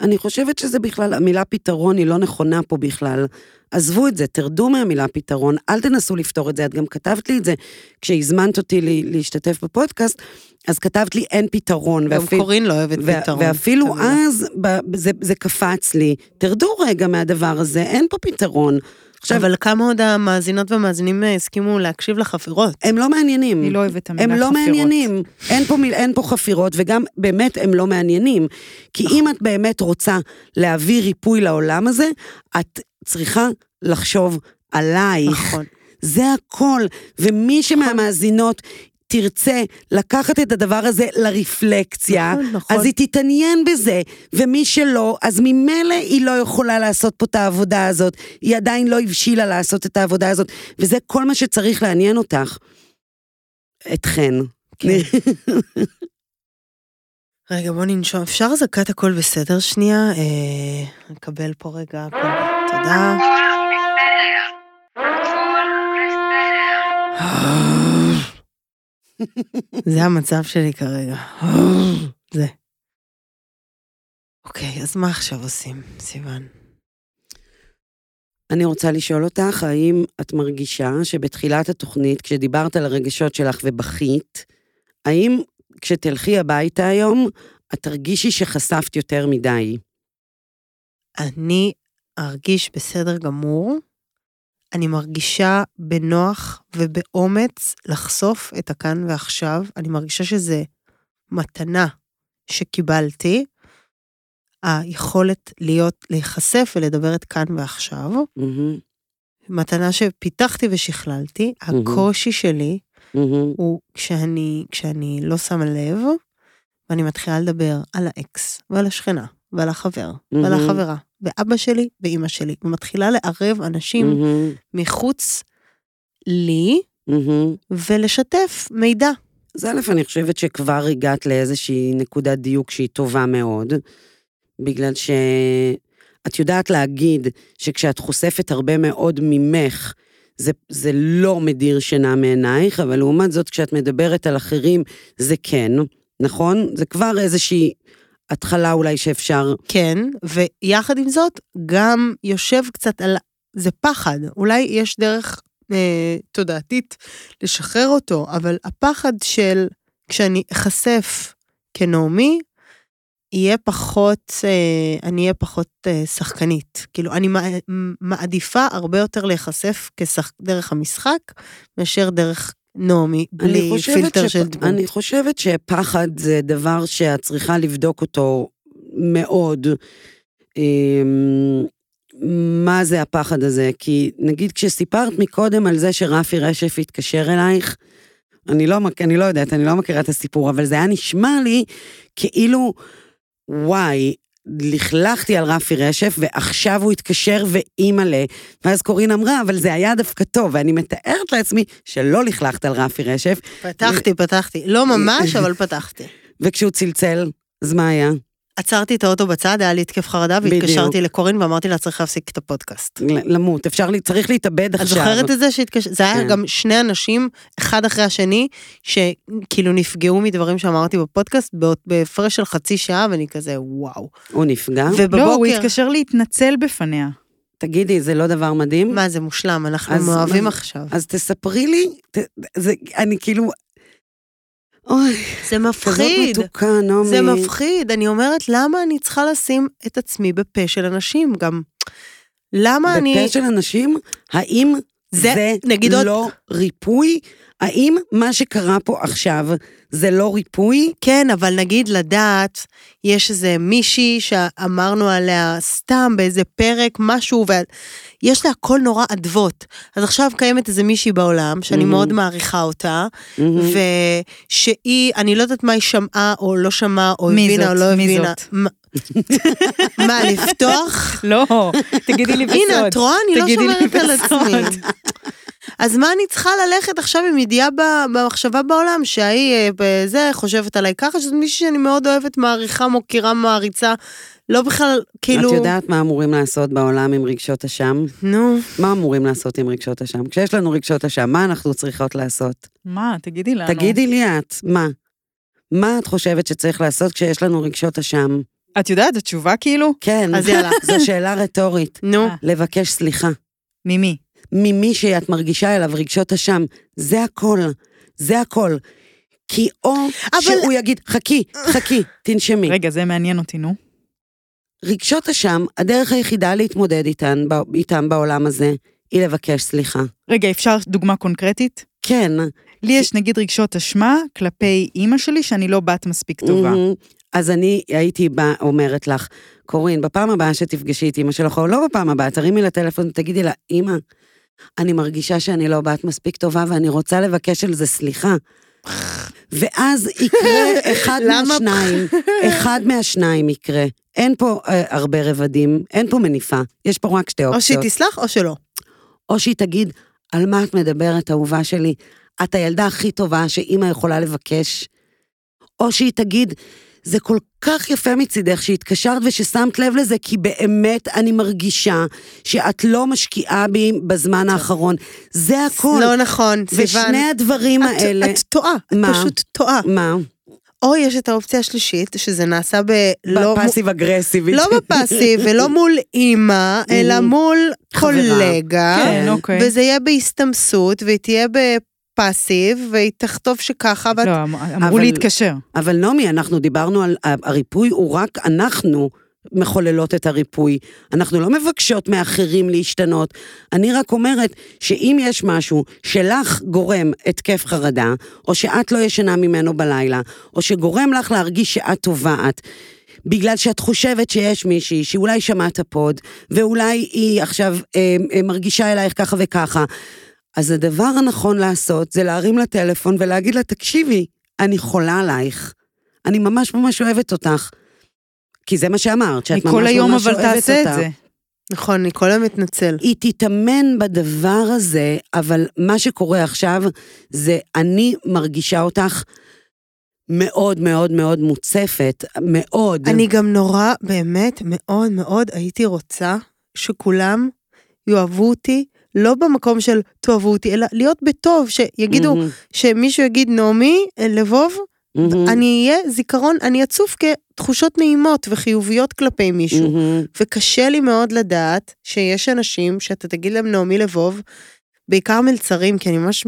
אני חושבת שזה בכלל, המילה פתרון היא לא נכונה פה בכלל. עזבו את זה, תרדו מהמילה פתרון, אל תנסו לפתור את זה. את גם כתבת לי את זה כשהזמנת אותי להשתתף בפודקאסט, אז כתבת לי אין פתרון. גם ואפיל- קורין לא אוהבת ו- פתרון. ואפילו תמיד. אז ב- זה, זה קפץ לי, תרדו רגע מהדבר הזה, אין פה פתרון. עכשיו, אבל כמה עוד המאזינות והמאזינים אה, הסכימו להקשיב לחפירות? הם לא מעניינים. אני לא אוהבת את המילה הם חפירות. לא מעניינים, אין פה, מיל- אין פה חפירות, וגם באמת הם לא מעניינים. כי אם את באמת רוצה להביא ריפוי לעולם הזה, את צריכה לחשוב עלייך. נכון. זה הכל. ומי שמהמאזינות תרצה לקחת את הדבר הזה לרפלקציה, נכון, נכון. אז היא תתעניין בזה, ומי שלא, אז ממילא היא לא יכולה לעשות פה את העבודה הזאת, היא עדיין לא הבשילה לעשות את העבודה הזאת, וזה כל מה שצריך לעניין אותך. אתכן. כן. רגע, בוא ננשום. אפשר אזעקת הכל בסדר שנייה? אה, נקבל פה רגע הכל. תודה. זה המצב שלי כרגע. זה. אוקיי, אז מה עכשיו עושים, סיוון? אני רוצה לשאול אותך, האם את מרגישה שבתחילת התוכנית, כשדיברת על הרגשות שלך ובכית, האם כשתלכי הביתה היום, את תרגישי שחשפת יותר מדי? אני ארגיש בסדר גמור. אני מרגישה בנוח ובאומץ לחשוף את הכאן ועכשיו. אני מרגישה שזה מתנה שקיבלתי, היכולת להיות, להיחשף ולדבר את כאן ועכשיו. מהמם, מתנה שפיתחתי ושכללתי. הקושי שלי מהמם, הוא כשאני, כשאני לא שמה לב, ואני מתחילה לדבר על האקס, ועל השכנה, ועל החבר, ועל מהמם. החברה, ואבא שלי ואימא שלי, ומתחילה לערב אנשים מהמם, מחוץ לי, מהמם. ולשתף מידע. אז א', אני חושבת שכבר הגעת לאיזושהי נקודת דיוק שהיא טובה מאוד, בגלל שאת יודעת להגיד שכשאת חושפת הרבה מאוד ממך, זה, זה לא מדיר שינה מעינייך, אבל לעומת זאת, כשאת מדברת על אחרים, זה כן, נכון? זה כבר איזושהי התחלה אולי שאפשר... כן, ויחד עם זאת, גם יושב קצת על... זה פחד, אולי יש דרך אה, תודעתית לשחרר אותו, אבל הפחד של כשאני אחשף כנעמי, יהיה פחות, אה, אני אהיה פחות אה, שחקנית. כאילו, אני מע- מעדיפה הרבה יותר להיחשף כשח... דרך המשחק, מאשר דרך נעמי, בלי פילטר שפ- של דמות. אני חושבת שפחד זה דבר שאת צריכה לבדוק אותו מאוד. אמ, מה זה הפחד הזה? כי נגיד כשסיפרת מקודם על זה שרפי רשף התקשר אלייך, אני לא, אני לא יודעת, אני לא מכירה את הסיפור, אבל זה היה נשמע לי כאילו, וואי, לכלכתי על רפי רשף, ועכשיו הוא התקשר ואימא'לה. ואז קורין אמרה, אבל זה היה דווקא טוב, ואני מתארת לעצמי שלא לכלכת על רפי רשף, פתחתי, פתחתי. לא ממש, אבל פתחתי. וכשהוא צלצל, אז מה היה? עצרתי את האוטו בצד, היה לי התקף חרדה, בדיוק. והתקשרתי לקורין ואמרתי לה, צריך להפסיק את הפודקאסט. למות, אפשר, לי- צריך להתאבד את עכשיו. זוכרת את זה שהתקשר... זה היה כן. גם שני אנשים, אחד אחרי השני, שכאילו נפגעו מדברים שאמרתי בפודקאסט, בהפרש של חצי שעה, ואני כזה, וואו. הוא נפגע? ובבוקר... לא, הוא התקשר להתנצל בפניה. תגידי, זה לא דבר מדהים? מה, זה מושלם, אנחנו אז מאוהבים עכשיו. אז תספרי לי, ת- זה, אני כאילו... אוי, זה כזאת מפחיד. מתוקה, נעמי. זה מפחיד, אני אומרת, למה אני צריכה לשים את עצמי בפה של אנשים? גם, למה אני... בפה של אנשים, האם זה, זה נגיד עוד- לא ריפוי? האם מה שקרה פה עכשיו זה לא ריפוי? כן, אבל נגיד לדעת, יש איזה מישהי שאמרנו עליה סתם באיזה פרק, משהו, ויש לה הכל נורא אדוות. אז עכשיו קיימת איזה מישהי בעולם, שאני Mhm. מאוד מעריכה אותה, מהמם. ושהיא, אני לא יודעת מה היא שמעה או לא שמעה, או הבינה או זאת? לא מי הבינה. זאת? מה- לפתוח? לא, תגידי לי בסוד. הנה, את רואה? אני לא שומרת על. עצמי. אז מה אני צריכה ללכת עכשיו עם ידיעה במחשבה בעולם, שההיא אה, בזה חושבת עליי ככה, שזאת מישהי שאני מאוד אוהבת, מעריכה, מוקירה, מעריצה, לא בכלל, כאילו... את יודעת מה אמורים לעשות בעולם עם רגשות אשם? נו, מה אמורים לעשות עם רגשות אשם? כשיש לנו רגשות אשם, מה אנחנו צריכות לעשות? מה, תגידי לנו. תגידי לי את, מה? מה את חושבת שצריך לעשות כשיש לנו רגשות אשם? את יודעת, התשובה כאילו? כן, אז יאללה. זו שאלה רטורית. נו. אה. לבקש סליחה. ממי? ממי שאת מרגישה אליו רגשות אשם. זה הכל. זה הכל. כי או אבל- שהוא יגיד, חכי, חכי, תנשמי. רגע, זה מעניין אותי, נו. רגשות אשם, הדרך היחידה להתמודד איתן, איתם בעולם הזה, היא לבקש סליחה. רגע, אפשר דוגמה קונקרטית? כן. לי יש נגיד רגשות אשמה כלפי אימא שלי שאני לא בת מספיק טובה. מהמם. אז אני הייתי בא, אומרת לך, קורין, בפעם הבאה שתפגשי את אימא שלך, או לא בפעם הבאה, תרימי לה טלפון ותגידי לה, אימא, אני מרגישה שאני לא בת מספיק טובה ואני רוצה לבקש על זה סליחה. ואז יקרה אחד? מהשניים, אחד מהשניים יקרה. אין פה אה, הרבה רבדים, אין פה מניפה, יש פה רק שתי או שהיא אופציות. תסלח או שלא. או שהיא תגיד, על מה את מדברת, אהובה שלי? את הילדה הכי טובה שאימא יכולה לבקש. או שהיא תגיד, זה כל כך יפה מצידך שהתקשרת וששמת לב לזה, כי באמת אני מרגישה שאת לא משקיעה בי בזמן האחרון. זה הכל. לא נכון, סיוון. ושני הדברים את- האלה... את טועה, את מה? פשוט טועה. מה? או יש את האופציה השלישית, שזה נעשה בלא... בפאסיב אגרסיבית. לא בפאסיב ולא מול אימא, אלא מול. קולגה. כן, אוקיי. וזה יהיה בהסתמסות, והיא תהיה בפאסיב, והיא תכתוב שככה, ואת... לא, אמ- אמרו אבל- להתקשר. אבל נעמי, אנחנו דיברנו על הריפוי, הוא רק אנחנו מחוללות את הריפוי. אנחנו לא מבקשות מאחרים להשתנות. אני רק אומרת שאם יש משהו שלך גורם התקף חרדה, או שאת לא ישנה ממנו בלילה, או שגורם לך להרגיש שאת טובעת, בגלל שאת חושבת שיש מישהי שאולי שמעת פוד, ואולי היא עכשיו אה, אה, מרגישה אלייך ככה וככה, אז הדבר הנכון לעשות זה להרים לה טלפון ולהגיד לה, תקשיבי, אני חולה עלייך. אני ממש ממש אוהבת אותך. כי זה מה שאמרת, שאת היא ממש כל היום ממש אבל אוהבת תעשה את אותה. זה. נכון, אני כל היום מתנצל. היא תתאמן בדבר הזה, אבל מה שקורה עכשיו זה אני מרגישה אותך מאוד מאוד מאוד מוצפת, מאוד. אני גם נורא, באמת, מאוד מאוד הייתי רוצה שכולם יאהבו אותי, לא במקום של תאהבו אותי, אלא להיות בטוב, שיגידו, מהמם, שמישהו יגיד נעמי, לבוב, מהמם, אני אהיה זיכרון, אני אצוף כתחושות נעימות וחיוביות כלפי מישהו. מהמם. וקשה לי מאוד לדעת שיש אנשים שאתה תגיד להם נעמי לבוב, בעיקר מלצרים, כי אני ממש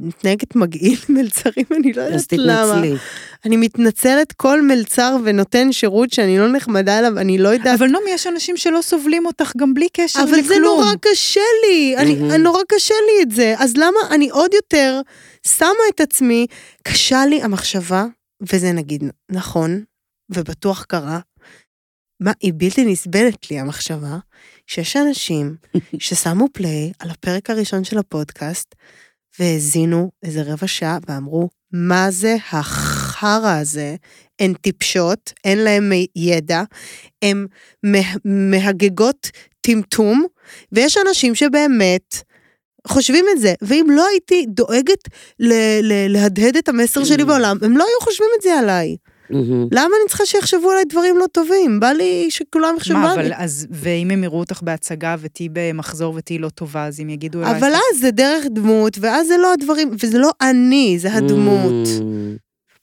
מתנהגת מגעיל מלצרים, אני לא אז יודעת למה. תתנצלי. אני מתנצלת כל מלצר ונותן שירות שאני לא נחמדה אליו, אני לא יודעת. אבל נעמי, יש אנשים שלא סובלים אותך גם בלי קשר לכלום. אבל זה נורא קשה לי, אני. אני נורא קשה לי את זה, אז למה אני עוד יותר שמה את עצמי, קשה לי המחשבה, וזה נגיד נכון, ובטוח קרה, מה, היא בלתי נסבלת לי המחשבה, שיש אנשים ששמו פליי על הפרק הראשון של הפודקאסט, והאזינו איזה רבע שעה ואמרו, מה זה החרא הזה? הן טיפשות, אין להן ידע, הן מה- מהגגות טמטום, ויש אנשים שבאמת חושבים את זה, ואם לא הייתי דואגת ל- ל- להדהד את המסר שלי בעולם, הם לא היו חושבים את זה עליי. מהמם. למה אני צריכה שיחשבו עליי דברים לא טובים? בא לי שכולם יחשבו מה, עליי. אבל אז, ואם הם יראו אותך בהצגה ותהיי במחזור ותהיי לא טובה, אז הם יגידו אלייך... אבל אז זה דרך דמות, ואז זה לא הדברים, וזה לא אני, זה הדמות. מהמם.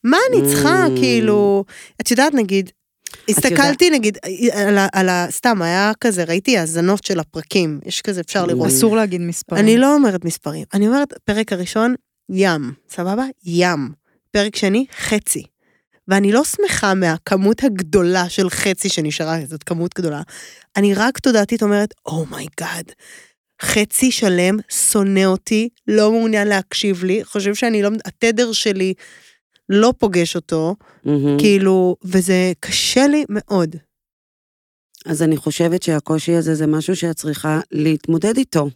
מה אני צריכה, Mm. כאילו... את יודעת, נגיד, הסתכלתי, נגיד, על ה... על ה- סתם, היה כזה, ראיתי האזנות של הפרקים, יש כזה, אפשר לראות. אסור להגיד מספרים. אני לא אומרת מספרים, אני אומרת, פרק הראשון, ים, סבבה? ים. פרק שני, חצי. ואני לא שמחה מהכמות הגדולה של חצי שנשארה, זאת כמות גדולה. אני רק תודעתית אומרת, oh my god, חצי שלם שונא אותי, לא מעוניין להקשיב לי, חושב שאני לא, התדר שלי לא פוגש אותו, מהמם. כאילו, וזה קשה לי מאוד. אז אני חושבת שהקושי הזה זה משהו שאת צריכה להתמודד איתו.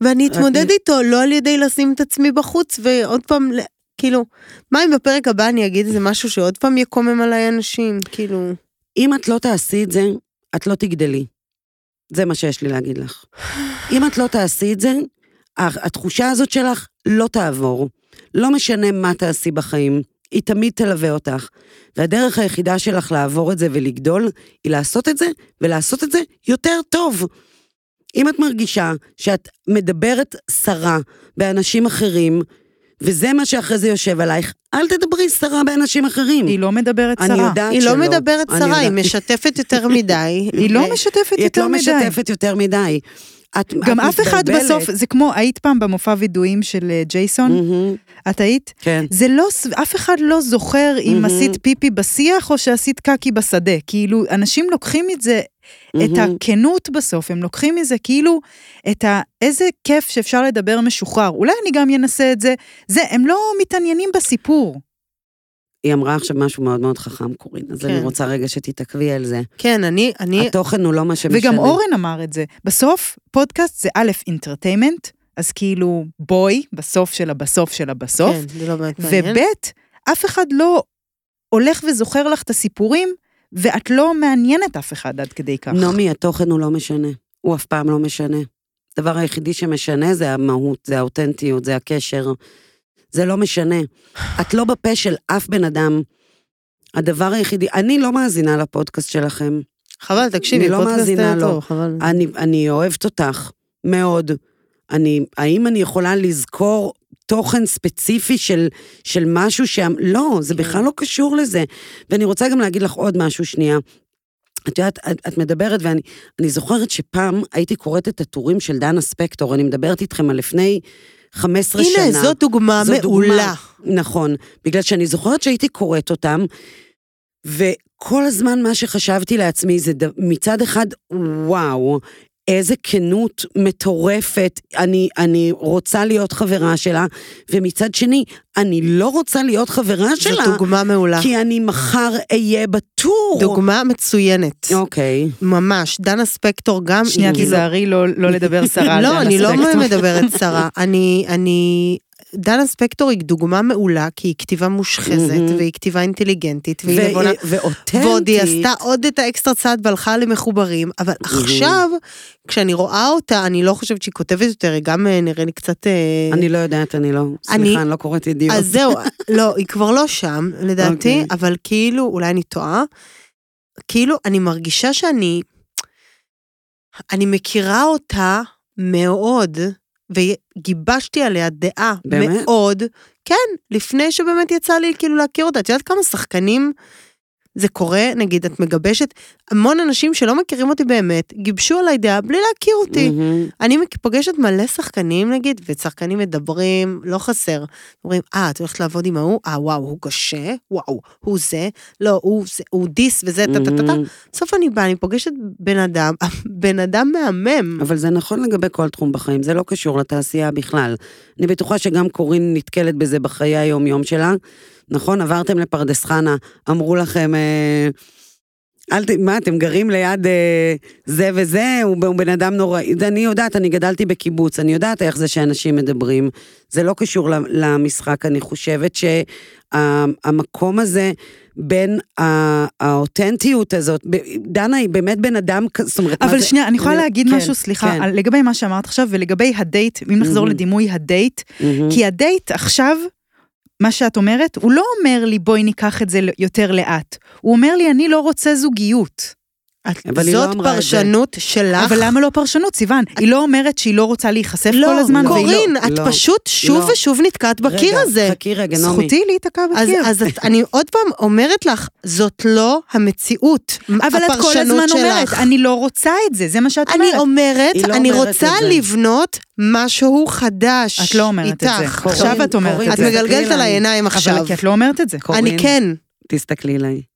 ואני אתמודד איתו, לא על ידי לשים את עצמי בחוץ, ועוד פעם, כאילו, מה אם בפרק הבא אני אגיד איזה משהו שעוד פעם יקומם עליי אנשים, כאילו... אם את לא תעשי את זה, את לא תגדלי. זה מה שיש לי להגיד לך. אם את לא תעשי את זה, התחושה הזאת שלך לא תעבור. לא משנה מה תעשי בחיים, היא תמיד תלווה אותך. והדרך היחידה שלך לעבור את זה ולגדול, היא לעשות את זה, ולעשות את זה יותר טוב. אם את מרגישה שאת מדברת סרה באנשים אחרים, וזה מה שאחרי זה יושב עלייך, אל תדברי סרה באנשים אחרים. היא לא מדברת אני שרה. יודעת היא שלא. לא מדברת אני שרה, היא. משתפת יותר מדי. היא לא משתפת את יותר לא מדי. משתפת יותר מדי. את, גם את אף אחד. בסוף, זה כמו, היית פעם במופע וידואים של אה, ג'ייסון? מהמם, את היית? כן. זה לא, אף אחד לא זוכר אם מהמם. עשית פיפי בשיח או שעשית קקי בשדה. כאילו, אנשים לוקחים את זה, את. הכנות בסוף, הם לוקחים מזה כאילו, את ה... איזה כיף שאפשר לדבר משוחרר. אולי אני גם אנסה את זה. זה, הם לא מתעניינים בסיפור. היא אמרה עכשיו משהו מאוד מאוד חכם, קורין, אז כן. אני רוצה רגע שתתעכבי על זה. כן, אני, אני, התוכן הוא לא מה שמשנה. וגם אורן אמר את זה. בסוף, פודקאסט זה א', אינטרטיימנט, אז כאילו, בואי, בסוף של הבסוף של הבסוף, כן, זה לא באמת מעניין. וב', אף אחד לא הולך וזוכר לך את הסיפורים, ואת לא מעניינת אף אחד עד כדי כך. נעמי, התוכן הוא לא משנה. הוא אף פעם לא משנה. הדבר היחידי שמשנה זה המהות, זה האותנטיות, זה הקשר. זה לא משנה. את לא בפה של אף בן אדם. הדבר היחידי, אני לא מאזינה לפודקאסט שלכם. חבל, תקשיבי, לא פודקאסט מאזינה היה לו. טוב, חבל. אני, אני אוהבת אותך, מאוד. אני, האם אני יכולה לזכור תוכן ספציפי של, של משהו שם? לא, זה כן. בכלל לא קשור לזה. ואני רוצה גם להגיד לך עוד משהו שנייה. את יודעת, את, את מדברת, ואני אני זוכרת שפעם הייתי קוראת את הטורים של דנה ספקטור, אני מדברת איתכם על לפני 15 שנה. הנה, זאת דוגמה זו מעולה. נכון, בגלל שאני זוכרת שהייתי קוראת אותם, וכל הזמן מה שחשבתי לעצמי זה מצד אחד, וואו, איזה כנות מטורפת, אני, אני רוצה להיות חברה שלה, ומצד שני, אני לא רוצה להיות חברה זאת שלה, דוגמה מעולה. כי אני מחר אהיה בטור. דוגמה מצוינת. אוקיי. ממש, דנה ספקטור גם, שנייה, תיזהרי לא לא לדבר סרה על לא, דנה אני לא ספקטור. מדברת שרה. אני, אני... דנה ספקטור היא דוגמה מעולה, כי היא כתיבה מושחזת, מהמם. והיא כתיבה אינטליגנטית, והיא והיא- נבונה. ואותנטית. ועוד היא עשתה עוד את האקסטרה צעד והלכה למחוברים, אבל עכשיו, כשאני רואה אותה, אני לא חושבת שהיא כותבת יותר, היא גם אה, נראה לי קצת... אה, אני לא יודעת, אני לא, אני- סליחה, אני לא קוראת ידיעות. אז זהו, לא, היא כבר לא שם, לדעתי, אוקיי. אבל כאילו, אולי אני טועה, כאילו, אני מרגישה שאני... אני מכירה אותה מאוד, וגיבשתי עליה דעה באמת? מאוד, כן, לפני שבאמת יצא לי כאילו להכיר אותה. את יודעת כמה שחקנים זה קורה? נגיד, את מגבשת, המון אנשים שלא מכירים אותי באמת, גיבשו עליי דעה בלי להכיר אותי. מהמם. אני פוגשת מלא שחקנים נגיד, ושחקנים מדברים, לא חסר. אומרים, אה, את הולכת לעבוד עם ההוא? אה, וואו, הוא קשה? וואו, הוא זה? לא, הוא, זה, הוא דיס וזה, טה טה טה טה. בסוף אני באה, אני פוגשת בן אדם, בן אדם מהמם. אבל זה נכון לגבי כל תחום בחיים, זה לא קשור לתעשייה בכלל. אני בטוחה שגם קורין נתקלת בזה בחיי היום-יום שלה. נכון, עברתם לפרדס חנה, אמרו לכם, אה, אל ת... מה, אתם גרים ליד אה, זה וזה, הוא, הוא בן אדם נוראי. אני יודעת, אני גדלתי בקיבוץ, אני יודעת איך זה שאנשים מדברים. זה לא קשור למשחק, אני חושבת שהמקום הזה... בין האותנטיות הזאת, דנה היא באמת בן אדם, זאת אומרת, מה אבל זה- שנייה, אני יכולה להגיד כן, משהו, סליחה, כן. לגבי מה שאמרת עכשיו, ולגבי הדייט, אם נחזור מהמם. לדימוי הדייט, מהמם. כי הדייט עכשיו, מה שאת אומרת, הוא לא אומר לי בואי ניקח את זה יותר לאט. הוא אומר לי, אני לא רוצה זוגיות. אבל היא לא זאת אמרה את זה. פרשנות שלך. אבל למה לא פרשנות, סיוון? היא לא אומרת שהיא לא רוצה להיחשף לא, כל הזמן, והיא לא... קורין, את לא, פשוט שוב לא. ושוב נתקעת בקיר רגע, הזה. חכי רגע, נעמי. זכותי להיתקע אז, בקיר. אז את, אני עוד פעם אומרת לך, זאת לא המציאות. אבל את כל הזמן שלך. אומרת, אני לא רוצה את זה, זה מה שאת אני אומרת. אומרת, היא לא אני אומרת רוצה את. לבנות משהו חדש. את לא אומרת את זה. איתך. עכשיו את אומרת את את זה. תסתכלי מגלגלת עליי. עליי עיניים עכשיו. אבל כי את לא אומרת את זה. קורין, אני כן. תסתכלי אליי.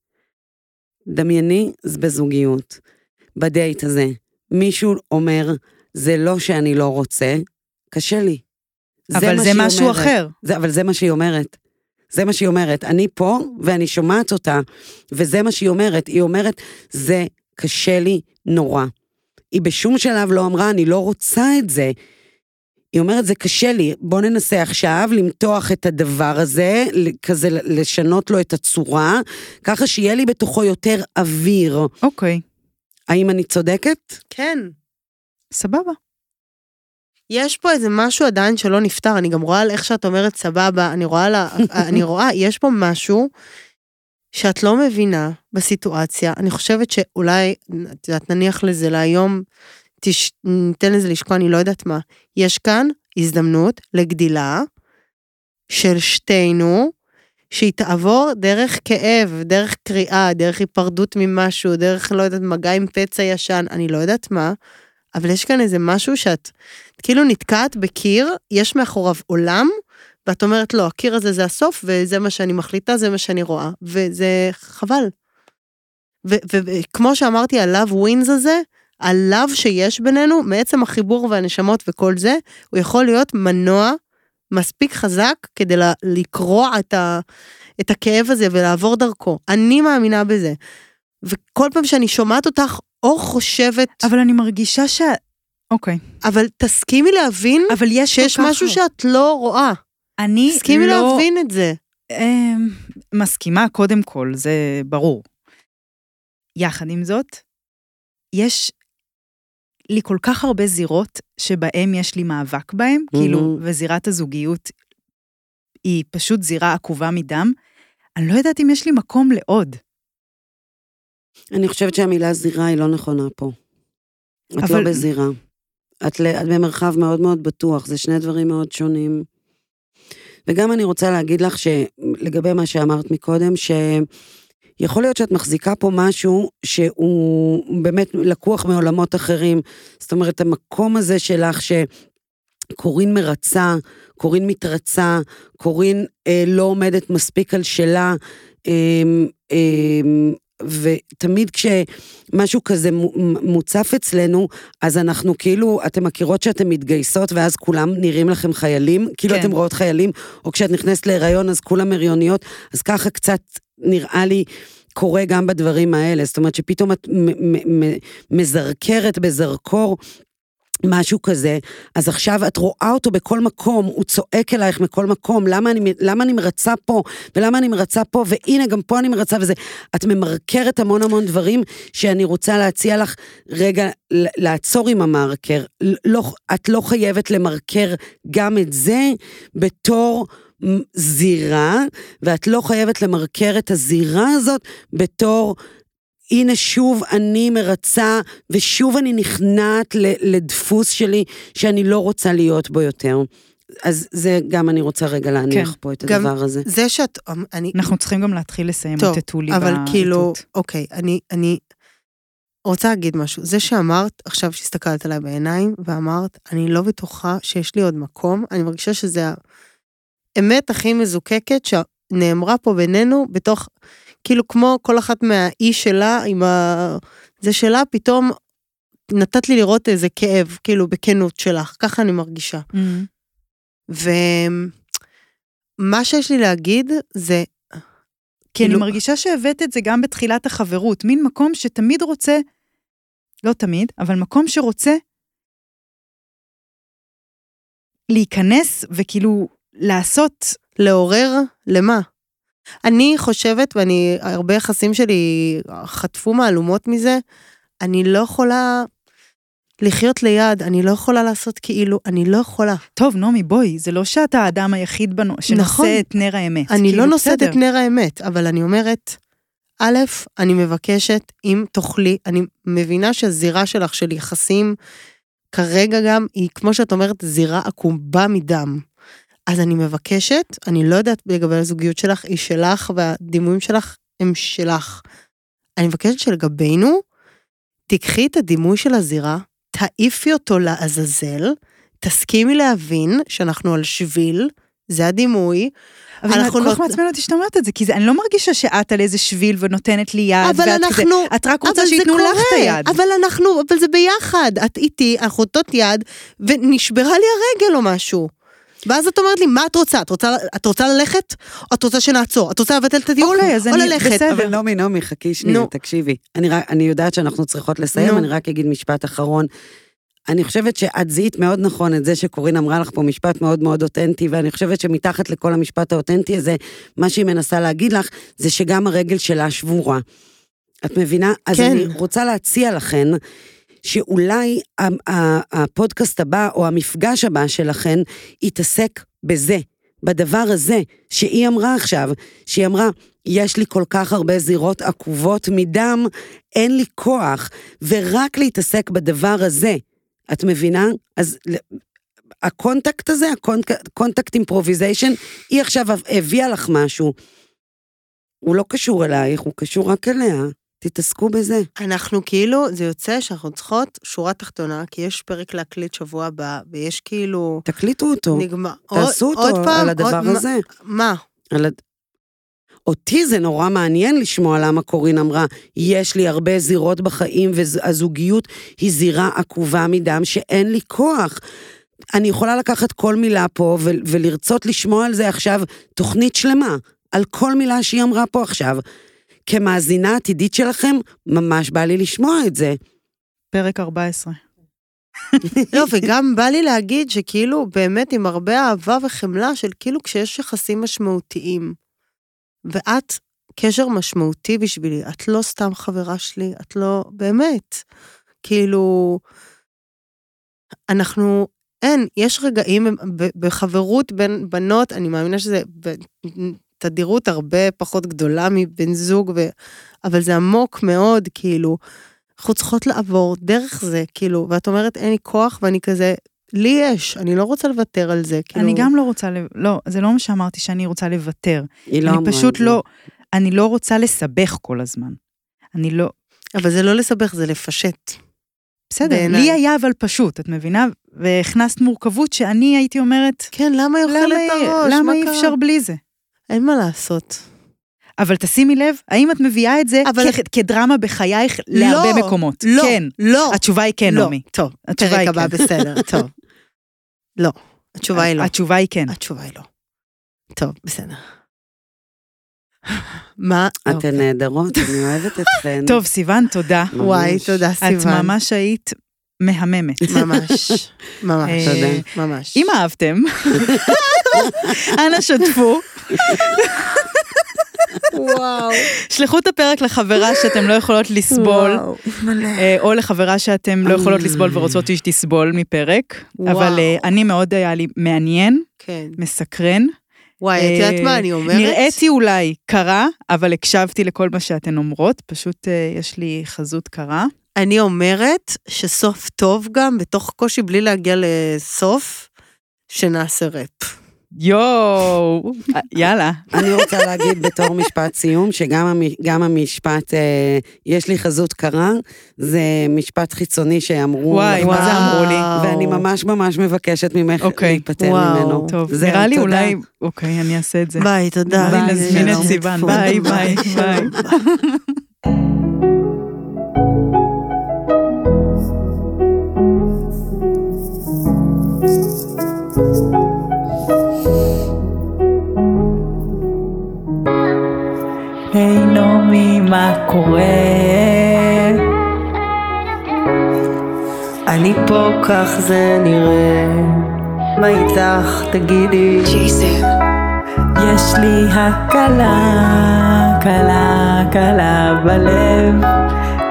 דמייני, זה בזוגיות. בדייט הזה, מישהו אומר, זה לא שאני לא רוצה, קשה לי. אבל מה זה משהו אומרת. אחר. זה, אבל זה מה שהיא אומרת. זה מה שהיא אומרת. אני פה ואני שומעת אותה, וזה מה שהיא אומרת. היא אומרת, זה קשה לי נורא. היא בשום שלב לא אמרה, אני לא רוצה את זה. היא אומרת, זה קשה לי, בוא ננסה עכשיו למתוח את הדבר הזה, כזה לשנות לו את הצורה, ככה שיהיה לי בתוכו יותר אוויר. אוקיי, האם אני צודקת? כן. סבבה. יש פה איזה משהו עדיין שלא נפתר, אני גם רואה על איך שאת אומרת סבבה, אני רואה, לה, אני רואה, יש פה משהו שאת לא מבינה בסיטואציה. אני חושבת שאולי, את יודעת, נניח לזה להיום, תש... ניתן לזה לשקוע, אני לא יודעת מה. יש כאן הזדמנות לגדילה של שתינו, שהיא תעבור דרך כאב, דרך קריאה, דרך היפרדות ממשהו, דרך, לא יודעת, מגע עם פצע ישן, אני לא יודעת מה, אבל יש כאן איזה משהו שאת כאילו נתקעת בקיר, יש מאחוריו עולם, ואת אומרת, לא, הקיר הזה זה הסוף, וזה מה שאני מחליטה, זה מה שאני רואה, וזה חבל. וכמו שאמרתי, ה-love wins הזה, ה-love שיש בינינו, מעצם החיבור והנשמות וכל זה, הוא יכול להיות מנוע מספיק חזק כדי לקרוע את, ה, את הכאב הזה ולעבור דרכו. אני מאמינה בזה. וכל פעם שאני שומעת אותך, או חושבת, אבל אני מרגישה ש... אוקיי. אבל תסכימי להבין אבל יש שיש. משהו שאת לא רואה. אני תסכימי לא... להבין את זה. אמ, מסכימה, קודם כל, זה ברור. יחד עם זאת, יש לי כל כך הרבה זירות שבהם יש לי מאבק בהם, כאילו, וזירת הזוגיות היא פשוט זירה עקובה מדם. אני לא יודעת אם יש לי מקום לעוד. אני חושבת שהמילה זירה היא לא נכונה פה. את אבל- לא בזירה. את, את במרחב מאוד מאוד בטוח, זה שני דברים מאוד שונים. וגם אני רוצה להגיד לך שלגבי מה שאמרת מקודם, שיכול להיות שאת מחזיקה פה משהו שהוא באמת לקוח מעולמות אחרים. זאת אומרת, המקום הזה שלך שקורין מרצה, קורין מתרצה, קורין אה, לא עומדת מספיק על שלה, אה, אה, ותמיד כשמשהו כזה מו- מוצף אצלנו, אז אנחנו כאילו, אתם מכירות שאתן מתגייסות ואז כולם נראים לכם חיילים? כאילו כן. אתם רואות חיילים, או כשאת נכנסת להיריון אז כולם הריוניות, אז ככה קצת נראה לי קורה גם בדברים האלה. זאת אומרת שפתאום את מזרקרת בזרקור. משהו כזה, אז עכשיו את רואה אותו בכל מקום, הוא צועק אלייך מכל מקום, למה אני, למה אני מרצה פה, ולמה אני מרצה פה, והנה גם פה אני מרצה וזה. את ממרקרת המון המון דברים שאני רוצה להציע לך רגע לעצור עם המרקר. לא, את לא חייבת למרקר גם את זה בתור זירה, ואת לא חייבת למרקר את הזירה הזאת בתור הנה שוב אני מרצה, ושוב אני נכנעת לדפוס שלי שאני לא רוצה להיות בו יותר. אז זה גם אני רוצה רגע להניח כן. פה את הדבר הזה. זה שאת, אני, אנחנו צריכים גם להתחיל לסיים טוב, את לי אבל כאילו, באיתות. אוקיי, אני, אני רוצה להגיד משהו. זה שאמרת, עכשיו שהסתכלת עליי בעיניים, ואמרת, אני לא בטוחה שיש לי עוד מקום, אני מרגישה שזה האמת הכי מזוקקת שנאמרה פה בינינו, בתוך, כאילו כמו כל אחת מהאי שלה, עם ה... זה שלה, פתאום נתת לי לראות איזה כאב, כאילו, בכנות שלך, ככה אני מרגישה. אמ, ומה שיש לי להגיד זה, כי אני כאילו- מרגישה שהבאת את זה גם בתחילת החברות, מין מקום שתמיד רוצה, לא תמיד, אבל מקום שרוצה להיכנס וכאילו לעשות, לעורר למה? אני חושבת, ואני, הרבה יחסים שלי חטפו מהלומות מזה, אני לא יכולה לחיות ליד, אני לא יכולה לעשות כאילו, אני לא יכולה. טוב, נעמי, בואי, זה לא שאתה האדם היחיד בנו, שנושא נכון. את נר האמת. אני כאילו, לא נושאת בסדר. את נר האמת, אבל אני אומרת, א', אני מבקשת, אם תוכלי, אני מבינה שהזירה שלך של יחסים, כרגע גם, היא, כמו שאת אומרת, זירה עקובה מדם. אז אני מבקשת, אני לא יודעת לגבי הזוגיות שלך, היא שלך, והדימויים שלך הם שלך. אני מבקשת שלגבינו, תיקחי את הדימוי של הזירה, תעיפי אותו לעזאזל, תסכימי להבין שאנחנו על שביל זה הדימוי. אבל אנחנו כל כך נות- מעצבן אותי אומרת את זה, כי זה- אני לא מרגישה שאת על איזה שביל ונותנת לי יד, אבל ואת אנחנו, כזה, את רק רוצה שייתנו לך את היד. אבל אנחנו, אבל זה ביחד, את איתי, אנחנו אותות יד, ונשברה לי הרגל או משהו. ואז את אומרת לי, מה את רוצה? את רוצה, את רוצה ללכת? או את רוצה שנעצור? את רוצה לבטל את הטיול? אוקיי, אז או אני- ללכת? בסדר. אבל נעמי, נעמי, חכי שנייה, נו. תקשיבי. אני, רק- אני יודעת שאנחנו צריכות לסיים, נו. אני רק אגיד משפט אחרון. אני חושבת שאת זיהית מאוד נכון את זה שקורין אמרה לך פה משפט מאוד מאוד אותנטי, ואני חושבת שמתחת לכל המשפט האותנטי הזה, מה שהיא מנסה להגיד לך, זה שגם הרגל שלה שבורה. את מבינה? אז כן. אני רוצה להציע לכן, שאולי הפודקאסט הבא, או המפגש הבא שלכן, יתעסק בזה, בדבר הזה, שהיא אמרה עכשיו, שהיא אמרה, יש לי כל כך הרבה זירות עקובות מדם, אין לי כוח, ורק להתעסק בדבר הזה. את מבינה? אז הקונטקט הזה, ה contact improvisation, היא עכשיו הביאה לך משהו. הוא לא קשור אלייך, הוא קשור רק אליה. תתעסקו בזה. אנחנו כאילו, זה יוצא שאנחנו צריכות שורה תחתונה, כי יש פרק להקליט שבוע הבא, ויש כאילו... תקליטו אותו, נגמר. תעשו עוד- אותו עוד פעם, על הדבר עוד- הזה. מה? על. אותי זה נורא מעניין לשמוע למה קורין אמרה, יש לי הרבה זירות בחיים והזוגיות היא זירה עקובה מדם שאין לי כוח. אני יכולה לקחת כל מילה פה ו- ולרצות לשמוע על זה עכשיו תוכנית שלמה, על כל מילה שהיא אמרה פה עכשיו. כמאזינה עתידית שלכם, ממש בא לי לשמוע את זה. פרק 14. לא, וגם בא לי להגיד שכאילו, באמת עם הרבה אהבה וחמלה של כאילו כשיש יחסים משמעותיים, ואת קשר משמעותי בשבילי, את לא סתם חברה שלי, את לא, באמת. כאילו, אנחנו, אין, יש רגעים בחברות בין בנות, אני מאמינה שזה בתדירות הרבה פחות גדולה מבן זוג, ו... אבל זה עמוק מאוד, כאילו, אנחנו צריכות לעבור דרך זה, כאילו, ואת אומרת, אין לי כוח, ואני כזה, לי יש, אני לא רוצה לוותר על זה, כאילו. אני גם לא רוצה, ל- לא, זה לא מה שאמרתי שאני רוצה לוותר. היא לא אני אמרה פשוט את זה. לא, אני לא רוצה לסבך כל הזמן. אני לא, אבל זה לא לסבך, זה לפשט. בסדר, בעיניי. לי היה אבל פשוט, את מבינה? והכנסת מורכבות שאני הייתי אומרת, כן, למה היא אוכלת את הראש? למה מה אי? אפשר בלי זה? אין מה לעשות. אבל תשימי לב, האם את מביאה את זה אבל- כ- כדרמה בחייך להרבה לא, מקומות? לא, כן. לא. התשובה היא כן, לא. נעמי. טוב, התשובה פרק היא הבא כן. בסדר, טוב. לא, התשובה היא לא. התשובה היא כן. התשובה היא לא. טוב, בסדר. מה? אתן אוקיי. נהדרות, אני אוהבת אתכן. טוב, סיוון, תודה. וואי, תודה, את סיוון. ממש היית מהממת. ממש, ממש, אה, ממש. אם אהבתם, אנא שתפו, וואו. שלחו את הפרק לחברה שאתם לא יכולות לסבול, וואו. אה, או לחברה שאתם לא יכולות לסבול ורוצות שהיא תסבול מפרק. וואו. אבל אה, אני מאוד היה לי מעניין, כן. מסקרן. וואי, את יודעת מה אני אומרת? נראיתי אולי קרה, אבל הקשבתי לכל מה שאתן אומרות, פשוט יש לי חזות קרה. אני אומרת שסוף טוב גם, בתוך קושי בלי להגיע לסוף, שנעשה ראפ. יואו, אה, יאללה. אני רוצה להגיד בתור משפט סיום, שגם המ- גם המשפט, אה, יש לי חזות קרה, זה משפט חיצוני שאמרו, וואי, מה זה אמרו לי? ואני ממש ממש מבקשת ממך אוקיי. להיפטר וואו. ממנו. טוב, זהו, נראה לי תודה. אולי, אוקיי, אני אעשה את זה. ביי, תודה. ביי, נזמין את. סיוון. ביי, ביי, ביי. קורה? אני פה, כך זה נראה. מה איתך, תגידי? יש לי הקלה, קלה, קלה בלב,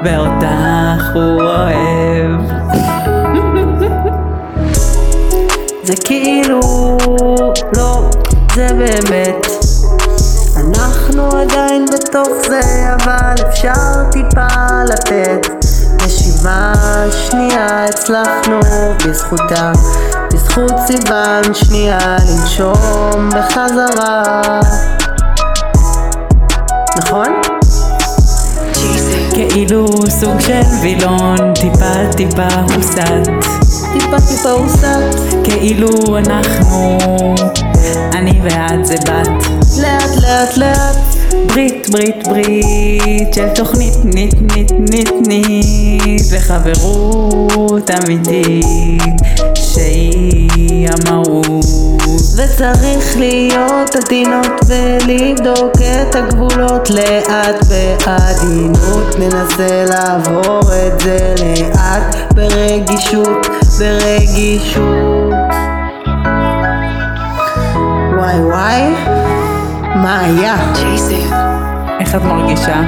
ואותך הוא אוהב. זה כאילו, לא, זה באמת. אנחנו עדיין בתוך זה, אבל אפשר טיפה לתת. נשימה שנייה הצלחנו בזכותה, בזכות סיוון שנייה לנשום בחזרה. נכון? כאילו סוג של וילון, טיפה טיפה הוסט. טיפה טיפה הוסט. כאילו אנחנו, אני ואת זה בת. לאט לאט לאט. ברית ברית ברית של תוכנית נית נית נית נית וחברות אמיתית שהיא המהות. וצריך להיות עדינות ולבדוק את הגבולות לאט בעדינות. ננסה לעבור את זה לאט ברגישות ברגישות. וואי וואי מה היה? איך את מרגישה?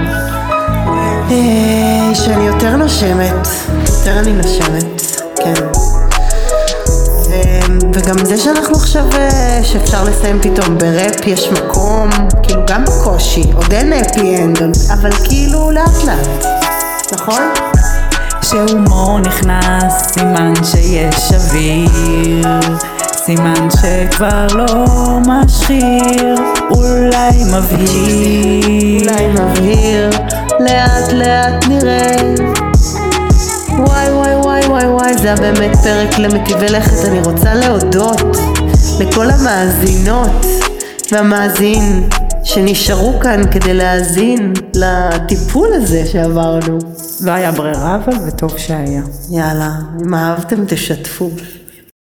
אה, שאני יותר נושמת, יותר אני נושמת, כן. ו- וגם זה שאנחנו עכשיו, אה, שאפשר לסיים פתאום בראפ, יש מקום, כאילו גם בקושי, עוד אין אפי אנד, אבל כאילו לאט לאט, נכון? שהומור נכנס, סימן שיש אוויר סימן שכבר לא משחיר, אולי מבהיר אולי מבהיר, לאט לאט נראה. וואי וואי וואי וואי וואי, זה היה באמת פרק למטיבי לכת. אני רוצה להודות לכל המאזינות והמאזין שנשארו כאן כדי להאזין לטיפול הזה שעברנו. לא היה ברירה אבל וטוב שהיה. יאללה, אם אהבתם תשתפו.